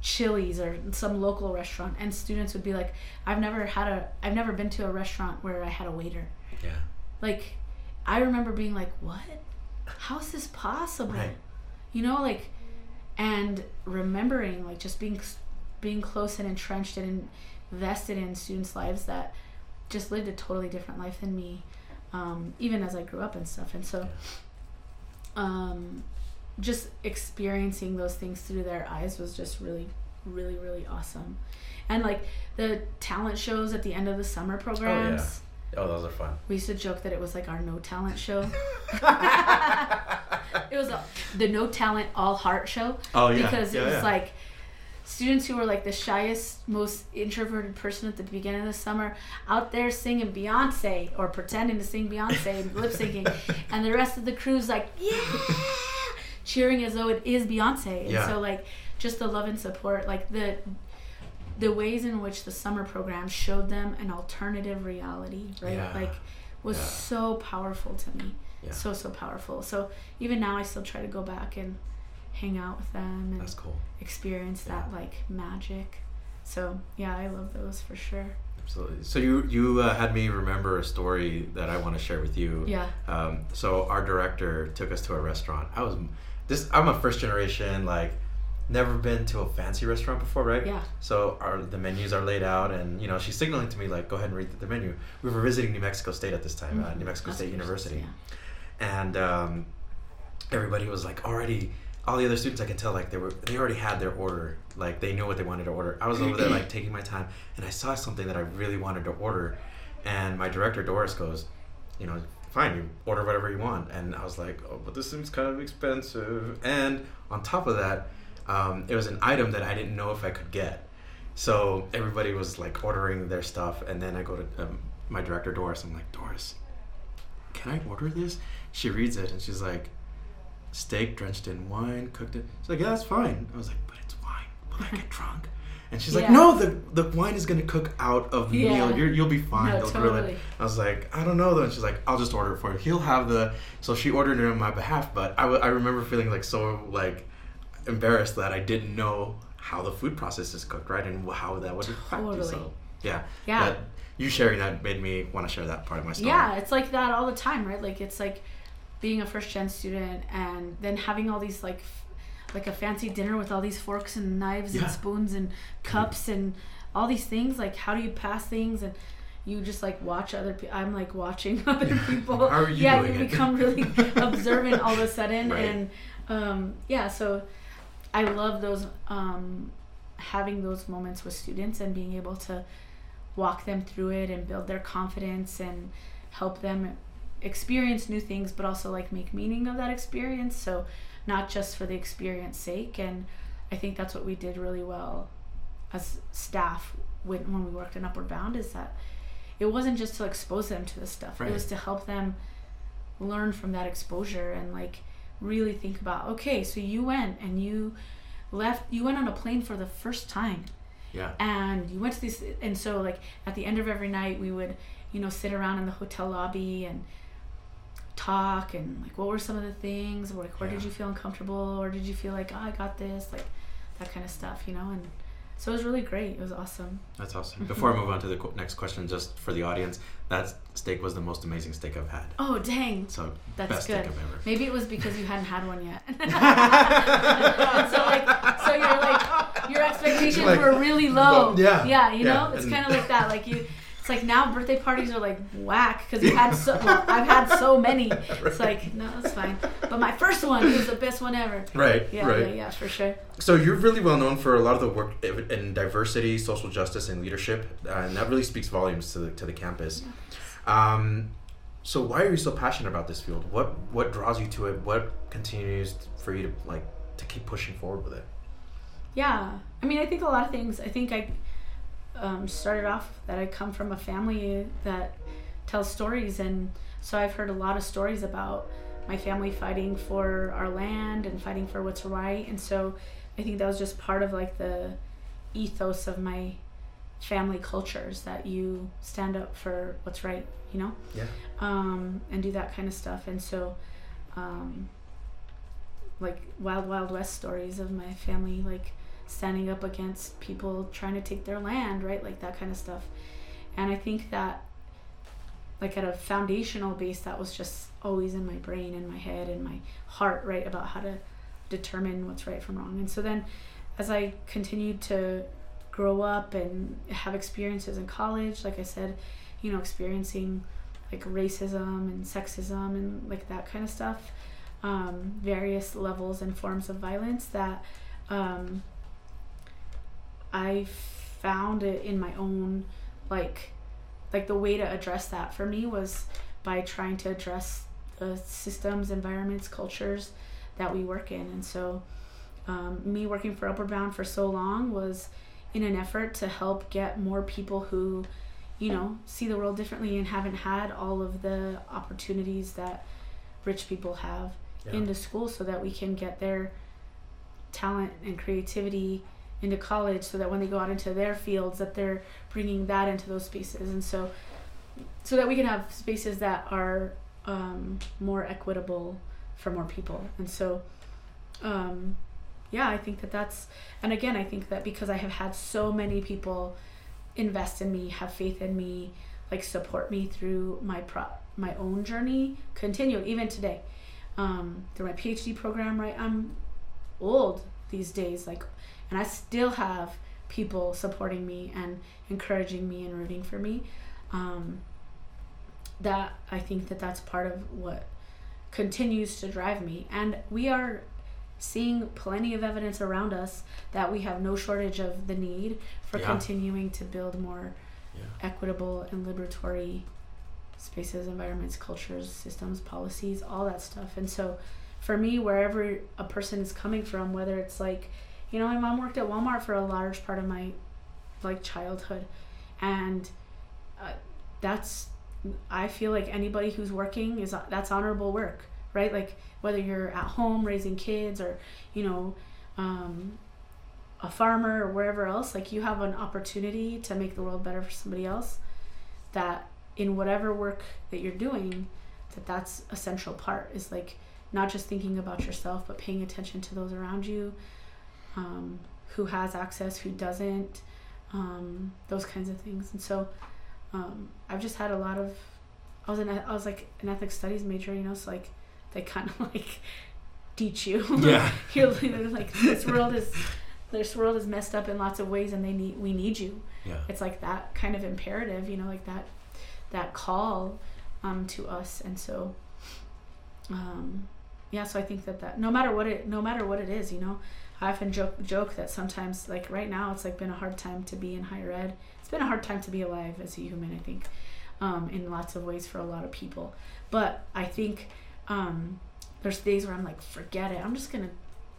Chili's or some local restaurant, and students would be like, "I've never had a, I've never been to a restaurant where I had a waiter." Yeah. Like, I remember being like, "What? How is this possible?" Right. You know, like, and remembering like just being being close and entrenched and invested in students' lives that just lived a totally different life than me, um, even as I grew up and stuff. And so, um, just experiencing those things through their eyes was just really, really, really awesome. And like the talent shows at the end of the summer programs, Oh, Oh, those are fun. we used to joke that it was like our no talent show. it was a, the no talent all heart show Oh yeah. because yeah, it was yeah. like students who were like the shyest, most introverted person at the beginning of the summer out there singing Beyonce or pretending to sing Beyonce, lip syncing, and the rest of the crew's like, yeah, cheering as though it is Beyonce. And Yeah. so like just the love and support, like the the ways in which the summer program showed them an alternative reality, right? Yeah. Like was Yeah. so powerful to me. Yeah. So so powerful. So even now I still try to go back and hang out with them and That's cool. experience that like magic. So yeah, I love those for sure. Absolutely. So you you uh, had me remember a story that I want to share with you. Yeah. Um, so our director took us to a restaurant. I was this. I'm a first generation like. Never been to a fancy restaurant before, right? Yeah. So our the menus are laid out, and you know she's signaling to me like, "Go ahead and read the, the menu." We were visiting New Mexico State at this time, uh, Mhm. New Mexico That's State what it is, University, yeah. and um, everybody was like already. All the other students, I can tell, like they were, they already had their order. Like they knew what they wanted to order. I was over there, like taking my time, and I saw something that I really wanted to order, and my director Doris goes, you know, fine, you order whatever you want. And I was like, oh, but this seems kind of expensive. And on top of that, um, it was an item that I didn't know if I could get. So everybody was like ordering their stuff, and then I go to um, my director Doris. I'm like, Doris, can I order this? She reads it and she's like, steak drenched in wine, cooked it. She's like, yeah, that's fine. I was like, but it's wine. Will I get drunk? And she's like, no, the the wine is gonna cook out of the Yeah. meal. You're, you'll be fine. No, They'll grill it. I was like, I don't know though. And she's like, I'll just order it for you. He'll have the. So she ordered it on my behalf, but I, w- I remember feeling like so like embarrassed that I didn't know how the food process is cooked, right, and how that would affect you. Totally. So yeah, Yeah. that- you sharing that made me want to share that part of my story. Yeah, it's like that all the time, right? Like it's like being a first gen student and then having all these like f- like a fancy dinner with all these forks and knives Yeah. and spoons and cups and all these things. Like how do you pass things and you just like watch other people. I'm like watching other people. How are you yeah, you it? become really observant all of a sudden, Right. and um, yeah. So I love those um, having those moments with students and being able to walk them through it and build their confidence and help them experience new things but also like make meaning of that experience so not just for the experience sake and i think that's what we did really well as staff when, when we worked in upward bound is that it wasn't just to expose them to this stuff Right. it was to help them learn from that exposure and like really think about okay so you went and you left you went on a plane for the first time. Yeah. and you went to these and so like at the end of every night we would you know sit around in the hotel lobby and talk and like what were some of the things or like where did you feel uncomfortable? Or did you feel like oh i got this like that kind of stuff you know? And so it was really great. It was awesome. That's awesome. Mm-hmm. Before I move on to the qu- next question, just for the audience, that steak was the most amazing steak I've had. oh dang. So That's best good. steak I've ever. maybe it was because you hadn't had one yet. So like so you're like your expectations Like, were really low. well, yeah, yeah you yeah, know? It's kind of like that. Like you it's like now birthday parties are like whack because you had so well, I've had so many. It's like no, it's fine. But my first one was the best one ever. Right. Yeah, right. yeah, yeah, for sure. So you're really well known for a lot of the work in diversity, social justice, and leadership, uh, and that really speaks volumes to the to the campus. Um, so why are you so passionate about this field? What what draws you to it? What continues for you to like to keep pushing forward with it? Yeah, I mean, I think a lot of things. I think I um, started off that I come from a family that tells stories, and so I've heard a lot of stories about my family fighting for our land and fighting for what's right, and so I think that was just part of like the ethos of my family cultures that you stand up for what's right, you know? Yeah. Um, and do that kind of stuff. And so, um, like wild, wild west stories of my family, like standing up against people trying to take their land, right? Like that kind of stuff. And I think that, like at a foundational base, that was just always in my brain, in my head, in my heart, right? About how to determine what's right from wrong. And so then, as I continued to grow up and have experiences in college, like I said, you know, experiencing like racism and sexism and like that kind of stuff, um, various levels and forms of violence that um, I found it in my own like like the way to address that for me was by trying to address the systems, environments, cultures that we work in. And so, um, me working for Upward Bound for so long was in an effort to help get more people who, you know, see the world differently and haven't had all of the opportunities that rich people have yeah. into school so that we can get their talent and creativity into college so that when they go out into their fields that they're bringing that into those spaces. And so so that we can have spaces that are um, more equitable for more people. And so um, yeah i think that that's and again i think that because i have had so many people invest in me have faith in me like support me through my pro my own journey continue even today. Um, through my phd program right? I'm old these days like and i still have people supporting me and encouraging me and rooting for me um, that i think that that's part of what continues to drive me. And we are seeing plenty of evidence around us that we have no shortage of the need for yeah. continuing to build more yeah. equitable and liberatory spaces, environments, cultures, systems, policies, all that stuff. And so for me, wherever a person is coming from, whether it's like, you know, my mom worked at Walmart for a large part of my like childhood and uh, that's I feel like anybody who's working is that's honorable work, right? Like whether you're at home raising kids or you know um, a farmer or wherever else, like you have an opportunity to make the world better for somebody else. That in whatever work that you're doing, that that's a central part is like not just thinking about yourself, but paying attention to those around you, um, who has access, who doesn't, um, those kinds of things. And so um, I've just had a lot of. I was in. I was like an ethics studies major, you know, so like they kind of like teach you. Yeah. You're like this world is this world is messed up in lots of ways, and they need we need you. Yeah. It's like that kind of imperative, you know, like that that call um, to us, and so. Um, yeah, so I think that that no matter what it no matter what it is, you know, I often joke joke that sometimes like right now it's like been a hard time to be in higher ed it's been a hard time to be alive as a human, I think, um, in lots of ways for a lot of people. But I think um, there's days where I'm like, forget it. I'm just gonna,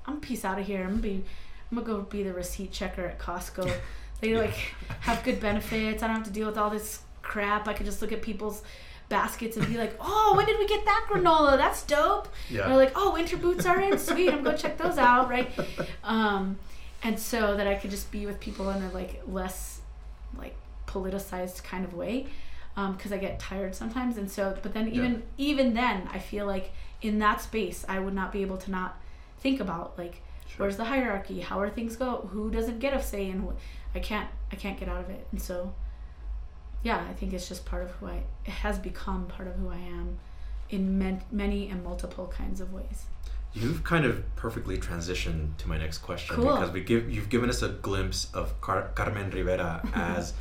I'm peace out of here. I'm gonna be, I'm gonna go be the receipt checker at Costco. They yeah. like have good benefits. I don't have to deal with all this crap. I can just look at people's baskets and be like, oh, when did we get that granola? That's dope. Yeah. Or like, oh, winter boots are in. Sweet. I'm gonna check those out, right? Um, and so that I could just be with people in a like less like politicized kind of way because um, I get tired sometimes. And so, but then even yeah. even then, I feel like in that space, I would not be able to not think about like sure. where's the hierarchy, how are things go, who doesn't get a say, and I can't I can't get out of it. And so, yeah, I think it's just part of who I it has become part of who I am in men, many and multiple kinds of ways. You've kind of perfectly transitioned to my next question cool. because we give you've given us a glimpse of Car- Carmen Rivera as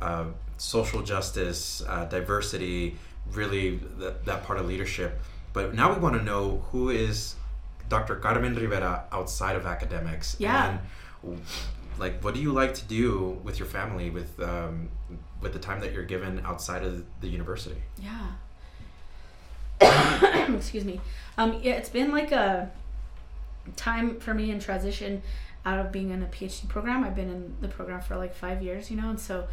uh, social justice, uh, diversity, really that, that part of leadership. But now we want to know who is Dr. Carmen Rivera outside of academics. Yeah. And like, what do you like to do with your family with um, with the time that you're given outside of the university? Yeah. excuse me. Um, yeah, it's been like a time for me in transition out of being in a PhD program. I've been in the program for like five years, you know, and so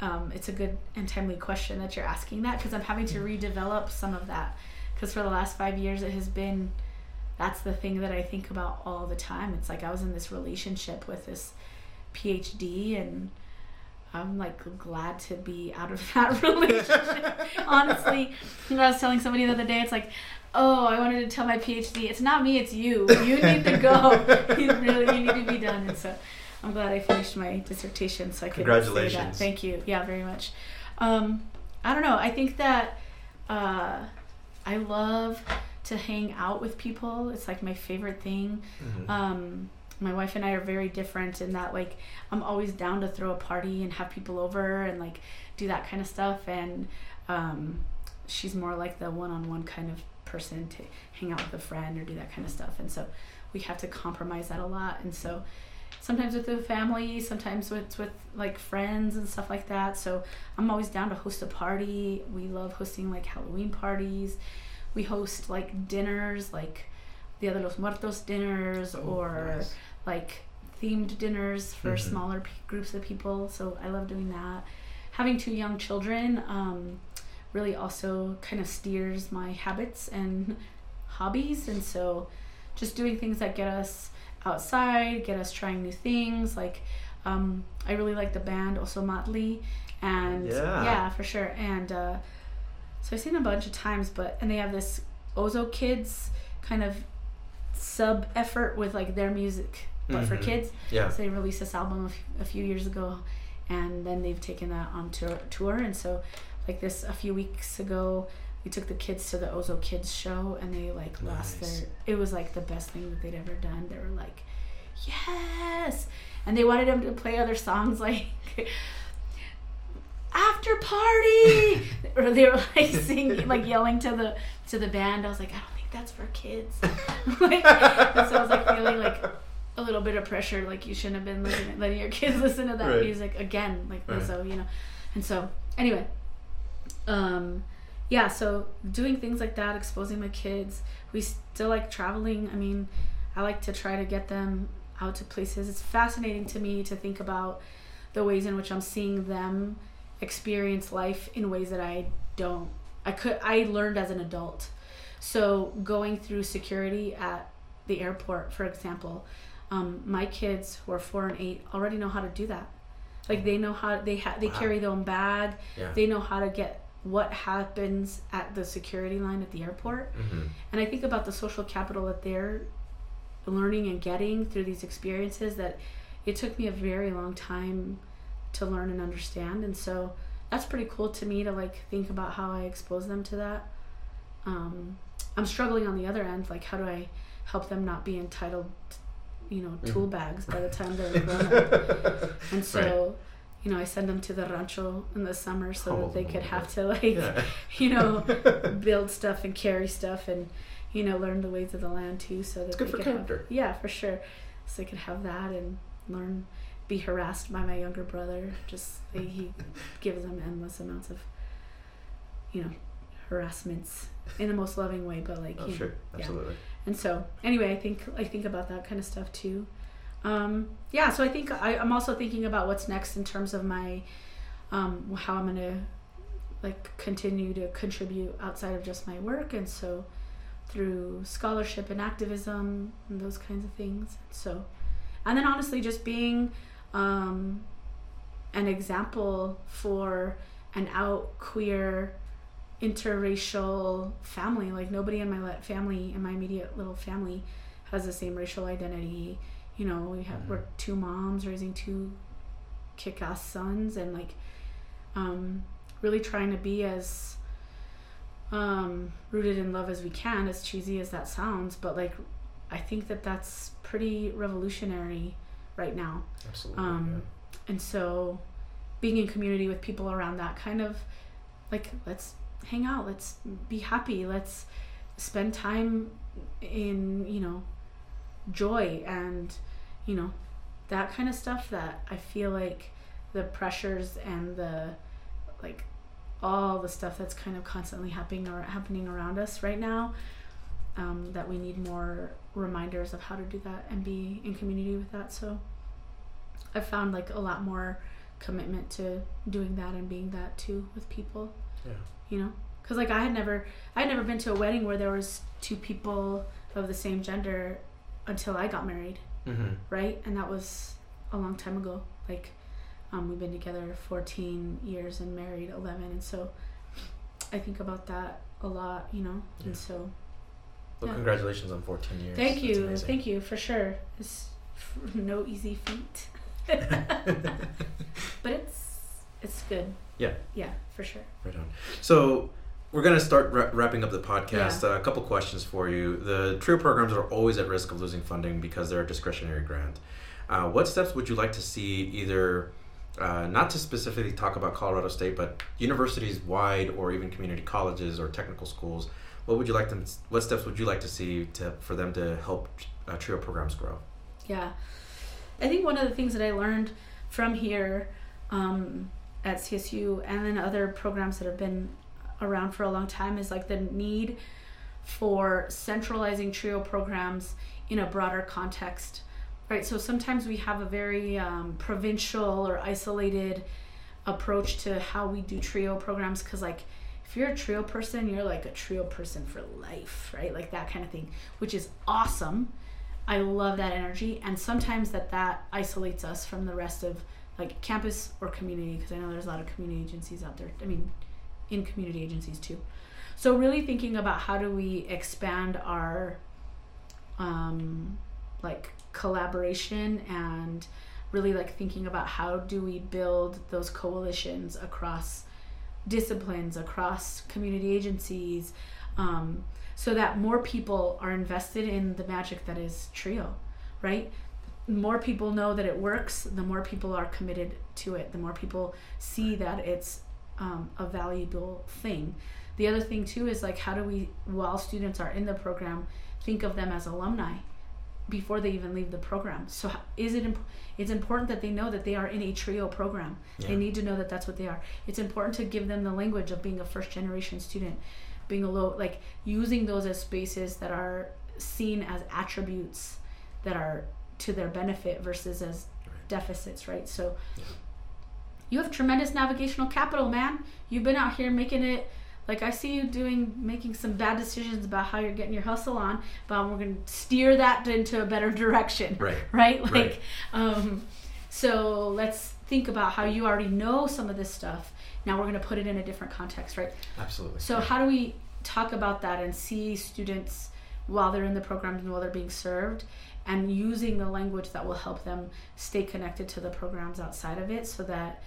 um, it's a good and timely question that you're asking that because I'm having to redevelop some of that because for the last five years it has been that's the thing that I think about all the time. It's like I was in this relationship with this PhD and I'm like glad to be out of that relationship. Honestly, I was telling somebody the other day, it's like, oh, I wanted to tell my PhD, it's not me, it's you. You need to go. you really, you need to be done. And so, I'm glad I finished my dissertation, so I could Congratulations. say that. Thank you. Yeah, very much. Um, I don't know. I think that uh, I love to hang out with people. It's like my favorite thing. Mhm. Um, my wife and I are very different in that like I'm always down to throw a party and have people over and like do that kind of stuff. And um, she's more like the one-on-one kind of person to hang out with a friend or do that kind of stuff. And so we have to compromise that a lot. And so sometimes with the family sometimes with with like friends and stuff like that. So i'm always down to host a party. We love hosting like halloween parties. We host like dinners like Dia de los Muertos dinners Oh, or nice. Like themed dinners for Mhm. smaller p- groups of people. So I love doing that. Having two young children um, really also kind of steers my habits and hobbies. And so just doing things that get us outside, get us trying new things. Like um, I really like the band Ozomatli. And Yeah. yeah, for sure. And uh, so I've seen a bunch of times, but and they have this Ozo Kids kind of sub effort with like their music, but for Mhm. kids. Yeah. So they released this album a f- a few years ago, and then they've taken that on tour, tour. And so, like this, a few weeks ago, we took the kids to the Ozo Kids show, and they like lost their. It was like the best thing that they'd ever done. They were like, yes, and they wanted them to play other songs like. After party, or they were like singing, like yelling to the to the band. I was like, I don't think that's for kids. like, and so I was like feeling like a little bit of pressure, like you shouldn't have been letting, letting your kids listen to that Right. music again, like Right. Lizzo, you know. And so, anyway, um, yeah. So doing things like that, exposing my kids. We still like traveling. I mean, I like to try to get them out to places. It's fascinating to me to think about the ways in which I'm seeing them experience life in ways that I don't. I could. I learned as an adult. So going through security at the airport, for example, um, my kids who are four and eight already know how to do that. Like they know how they ha- they Wow. carry their own bag. Yeah. They know how to get what happens at the security line at the airport. mm-hmm. And I think about the social capital that they're learning and getting through these experiences that it took me a very long time to learn and understand. And so that's pretty cool to me to like think about how I expose them to that. Um, I'm struggling on the other end. Like, how do I help them not be entitled, you know, tool Mhm. bags by the time they're grown up? And so, you know, I send them to the rancho in the summer so that they Oh, could have to like, Yeah. you know, build stuff and carry stuff and you know learn the ways of the land too so that It's good they for could character. have yeah for sure so they could have that and learn be harassed by my younger brother just he he gives them endless amounts of you know harassments in the most loving way but like Oh, you know, sure. yeah. And so anyway i think i think about that kind of stuff too. Um, yeah so i think I, i'm also thinking about what's next in terms of my um, how i'm gonna like continue to contribute outside of just my work. And so through scholarship and activism and those kinds of things. So and then honestly just being um, an example for an out queer interracial family like nobody in my family in my immediate little family has the same racial identity you know we have Mhm. we're two moms raising two kick-ass sons and like um, really trying to be as um, rooted in love as we can as cheesy as that sounds but like i think that that's pretty revolutionary right now Absolutely. um, and so being in community with people around that kind of like let's hang out let's be happy let's spend time in you know joy and you know that kind of stuff that i feel like the pressures and the like all the stuff that's kind of constantly happening or happening around us right now. Um, that we need more reminders of how to do that and be in community with that. So I found like a lot more commitment to doing that and being that too with people. Yeah. You know, because like I had never, I had never been to a wedding where there was two people of the same gender until I got married, Mm-hmm. right? And that was a long time ago. Like, um, we've been together 14 years and married 11, and so I think about that a lot, you know. Yeah. And so, Well, Yeah. congratulations on 14 years. thank That's you, amazing. thank you for sure. It's no easy feat, but it's it's good. Yeah. Yeah, for sure. Right on. So we're gonna start wra- wrapping up the podcast. Uh, a couple questions for you. The TRIO programs are always at risk of losing funding because they're a discretionary grant. Uh, what steps would you like to see either? Uh, not to specifically talk about Colorado State, but universities wide, or even community colleges or technical schools. What would you like them? What steps would you like to see to for them to help uh, TRIO programs grow? Yeah. I think one of the things that I learned from here um, at CSU and then other programs that have been around for a long time is like the need for centralizing TRIO programs in a broader context. Right, so sometimes we have a very um, provincial or isolated approach to how we do TRIO programs because, like, if you're a TRIO person, you're like a TRIO person for life, right? Like that kind of thing, which is awesome. I love that energy, and sometimes that that isolates us from the rest of like campus or community because I know there's a lot of community agencies out there. I mean, in community agencies too. So really thinking about how do we expand our um, like collaboration and really like thinking about how do we build those coalitions across disciplines, across community agencies, um, so that more people are invested in the magic that is Trio, right? More people know that it works, the more people are committed to it, the more people see that it's um, a valuable thing. The other thing too is like how do we, while students are in the program, think of them as alumni before they even leave the program. So is it? Imp- it's important that they know that they are in a trio program. They need to know that that's what they are. It's important to give them the language of being a first generation student, being a low like using those as spaces that are seen as attributes that are to their benefit versus as Right. deficits, right? So Yeah. you have tremendous navigational capital, man. You've been out here making it like I see you doing making some bad decisions about how you're getting your hustle on, but we're gonna steer that into a better direction. Right. Right? Like Right. um so let's think about how you already know some of this stuff. Now we're gonna put it in a different context, right? Absolutely. So how do we talk about that and see students while they're in the programs and while they're being served and using the language that will help them stay connected to the programs outside of it so that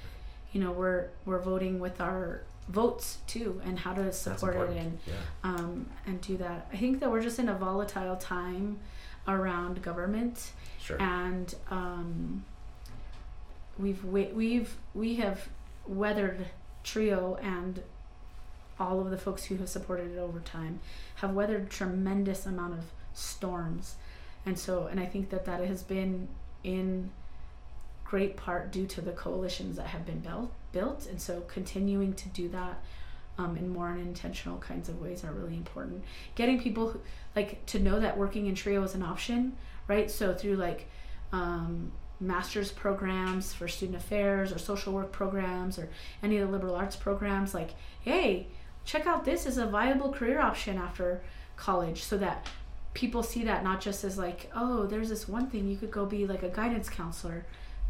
you know we're we're voting with our votes too and how to support it and yeah. um, and do that. I think that we're just in a volatile time around government Sure. and um, we've we've we have weathered trio and all of the folks who have supported it over time have weathered tremendous amount of storms and so and i think that that has been in great part due to the coalitions that have been built built. And so continuing to do that um, in more unintentional kinds of ways are really important. Getting people who, like to know that working in trio is an option right? So through like um, master's programs for student affairs or social work programs or any of the liberal arts programs like hey check out this as a viable career option after college so that people see that not just as like oh there's this one thing you could go be like a guidance counselor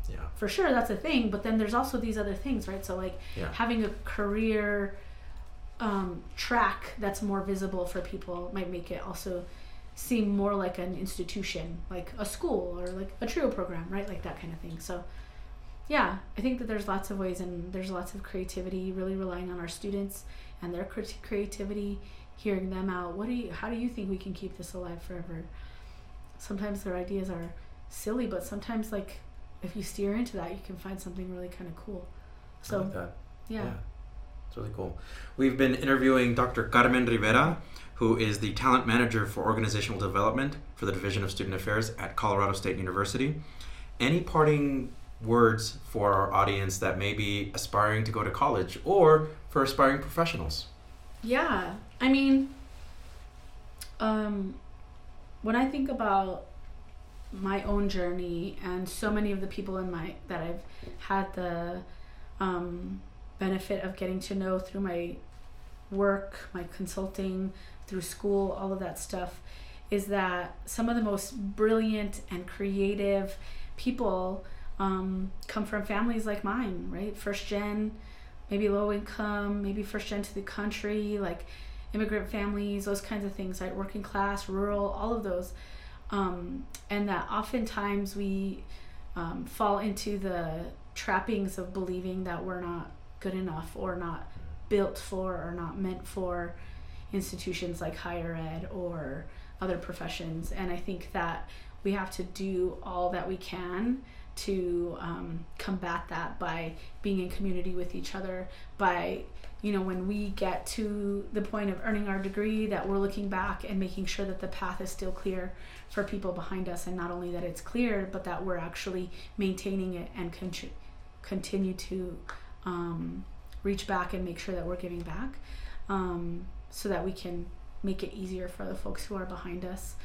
Yeah. for sure that's a thing but then there's also these other things right so like Yeah. having a career um, track that's more visible for people might make it also seem more like an institution like a school or like a trio program right like that kind of thing so yeah i think that there's lots of ways and there's lots of creativity really relying on our students and their creativity hearing them out what do you how do you think we can keep this alive forever sometimes their ideas are silly but sometimes like if you steer into that you can find something really kind of cool I so like that. yeah. It's really cool. We've been interviewing Dr. Carmen Rivera, who is the talent manager for organizational development for the Division of Student Affairs at Colorado State University. Any parting words for our audience that may be aspiring to go to college or for aspiring professionals? Yeah, I mean, um, when I think about my own journey and so many of the people in my that I've had the um, benefit of getting to know through my work, my consulting, through school, all of that stuff, is that some of the most brilliant and creative people um, come from families like mine, right? First gen, maybe low income, maybe first gen to the country, like immigrant families, those kinds of things, right? Working class, rural, all of those. Um, and that oftentimes we um, fall into the trappings of believing that we're not good enough or not built for or not meant for institutions like higher ed or other professions. And I think that we have to do all that we can to um, combat that by being in community with each other, by you know when we get to the point of earning our degree that we're looking back and making sure that the path is still clear for people behind us. And not only that it's clear but that we're actually maintaining it and con- continue to um, reach back and make sure that we're giving back um, so that we can make it easier for the folks who are behind us.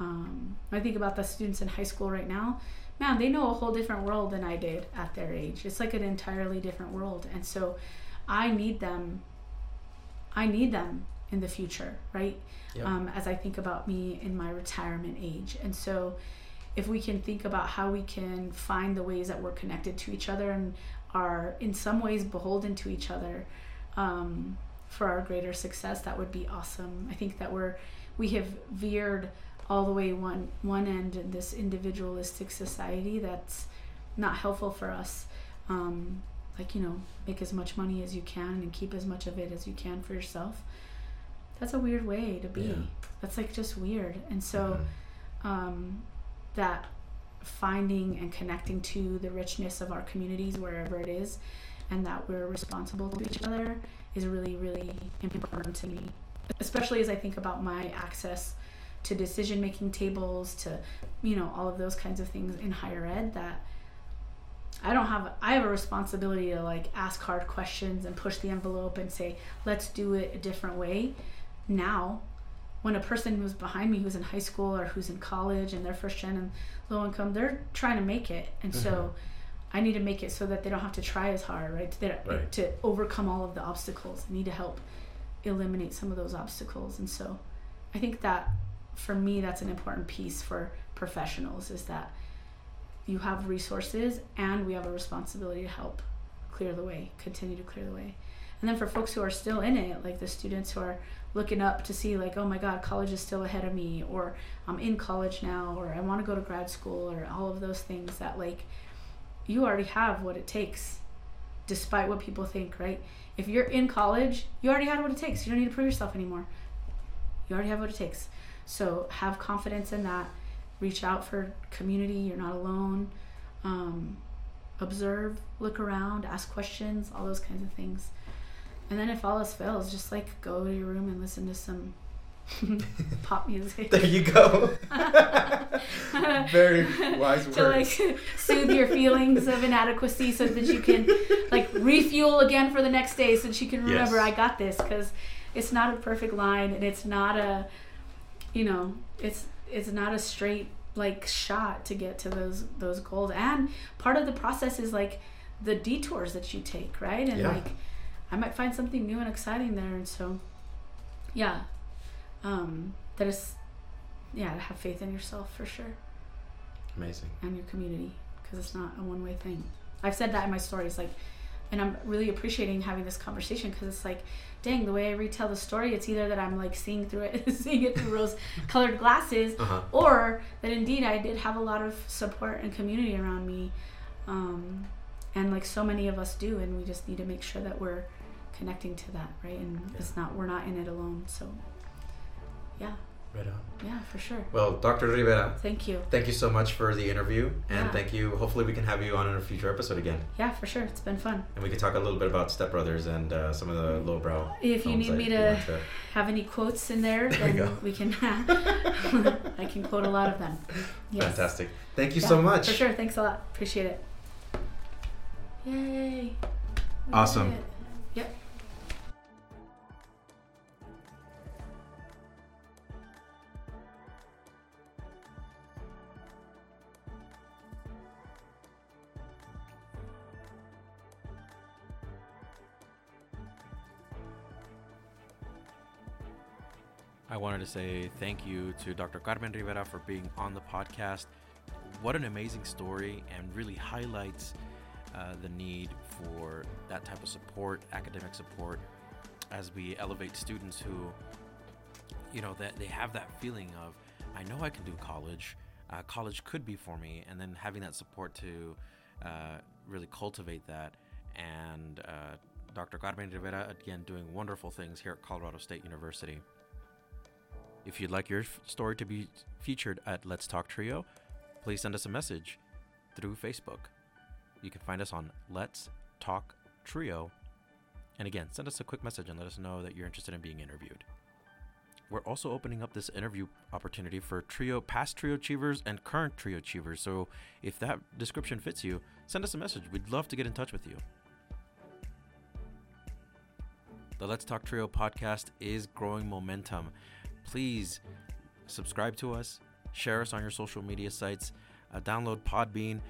Um, i think about the students in high school right now man they know a whole different world than i did at their age it's like an entirely different world and so I need them. I need them in the future, right? Yep. Um, as I think about me in my retirement age. And so, if we can think about how we can find the ways that we're connected to each other and are in some ways beholden to each other um, for our greater success, that would be awesome. I think that we're we have veered all the way one one end in this individualistic society that's not helpful for us. Um, like you know make as much money as you can and keep as much of it as you can for yourself that's a weird way to be yeah. that's like just weird and so mm-hmm. um, that finding and connecting to the richness of our communities wherever it is and that we're responsible to each other is really really important to me especially as i think about my access to decision making tables to you know all of those kinds of things in higher ed that I don't have I have a responsibility to like ask hard questions and push the envelope and say let's do it a different way. Now, when a person who's behind me who's in high school or who's in college and they're first gen and low income, they're trying to make it, and mm-hmm. so I need to make it so that they don't have to try as hard, right? Right? to overcome all of the obstacles. I need to help eliminate some of those obstacles, and so I think that for me that's an important piece for professionals is that you have resources and we have a responsibility to help clear the way, continue to clear the way. And then for folks who are still in it, like the students who are looking up to see like, oh my God, college is still ahead of me, or I'm in college now, or I want to go to grad school, or all of those things that like you already have what it takes, despite what people think, right? If you're in college, you already have what it takes. You don't need to prove yourself anymore. You already have what it takes. So have confidence in that reach out for community. You're not alone. Um, observe, look around, ask questions, all those kinds of things. And then if all else fails, just like go to your room and listen to some pop music. There you go. Very wise words. To like soothe your feelings of inadequacy so that you can like refuel again for the next day so that you can remember yes. I got this because it's not a perfect line and it's not a you know, it's it's not a straight like shot to get to those those goals. And part of the process is like the detours that you take right? And yeah. like i might find something new and exciting there. And so yeah. Um that is yeah have faith in yourself for sure. Amazing. And your community because it's not a one-way thing. I've said that in my stories like and i'm really appreciating having this conversation because it's like dang, the way I retell the story, it's either that I'm like seeing through it, seeing it through rose colored glasses, uh-huh. or that indeed I did have a lot of support and community around me. Um, and like so many of us do, and we just need to make sure that we're connecting to that, right? And yeah. it's not, we're not in it alone. So, yeah. Right on. Yeah, for sure. Well, Dr. Rivera. Thank you. Thank you so much for the interview, and yeah. thank you. Hopefully, we can have you on in a future episode again. Yeah, for sure. It's been fun. And we can talk a little bit about Step Brothers and uh, some of the lowbrow. If you need me to, to, have any quotes in there, there then we can. I can quote a lot of them. Yes. Fantastic. Thank you yeah, so much. For sure. Thanks a lot. Appreciate it. Yay. We awesome. I wanted to say thank you to Dr. Carmen Rivera for being on the podcast. What an amazing story and really highlights uh, the need for that type of support, academic support, as we elevate students who, you know, that they have that feeling of, I know I can do college. Uh, college could be for me, and then having that support to uh, really cultivate that. And uh, Dr. Carmen Rivera, again, doing wonderful things here at Colorado State University. If you'd like your story to be featured at Let's Talk Trio, please send us a message through Facebook. You can find us on Let's Talk Trio. And again, send us a quick message and let us know that you're interested in being interviewed. We're also opening up this interview opportunity for trio past trio achievers and current trio achievers. So if that description fits you, send us a message. We'd love to get in touch with you. The Let's Talk Trio podcast is growing momentum. Please subscribe to us, share us on your social media sites, uh, download Podbean.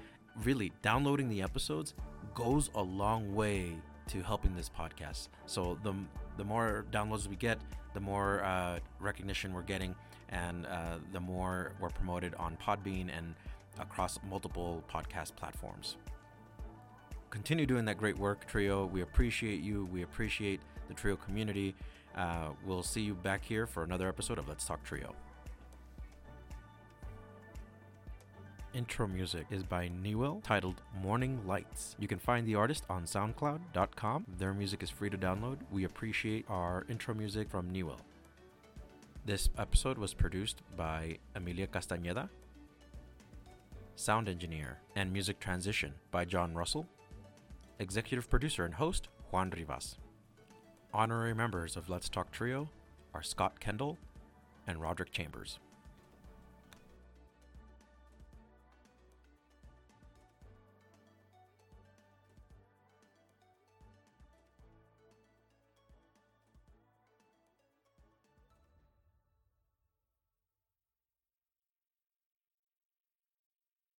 Really, downloading the episodes goes a long way to helping this podcast. So the the more downloads we get, the more uh, recognition we're getting, and uh, the more we're promoted on Podbean and across multiple podcast platforms. Continue doing that great work, Trio. We appreciate you. We appreciate the Trio community. Uh, we'll see you back here for another episode of Let's Talk Trio. Intro music is by Newell, titled Morning Lights. You can find the artist on SoundCloud.com. Their music is free to download. We appreciate our intro music from Newell. This episode was produced by Emilia Castañeda, sound engineer and music transition by John Russell, executive producer and host Juan Rivas. Honorary members of Let's Talk Trio are Scott Kendall and Roderick Chambers.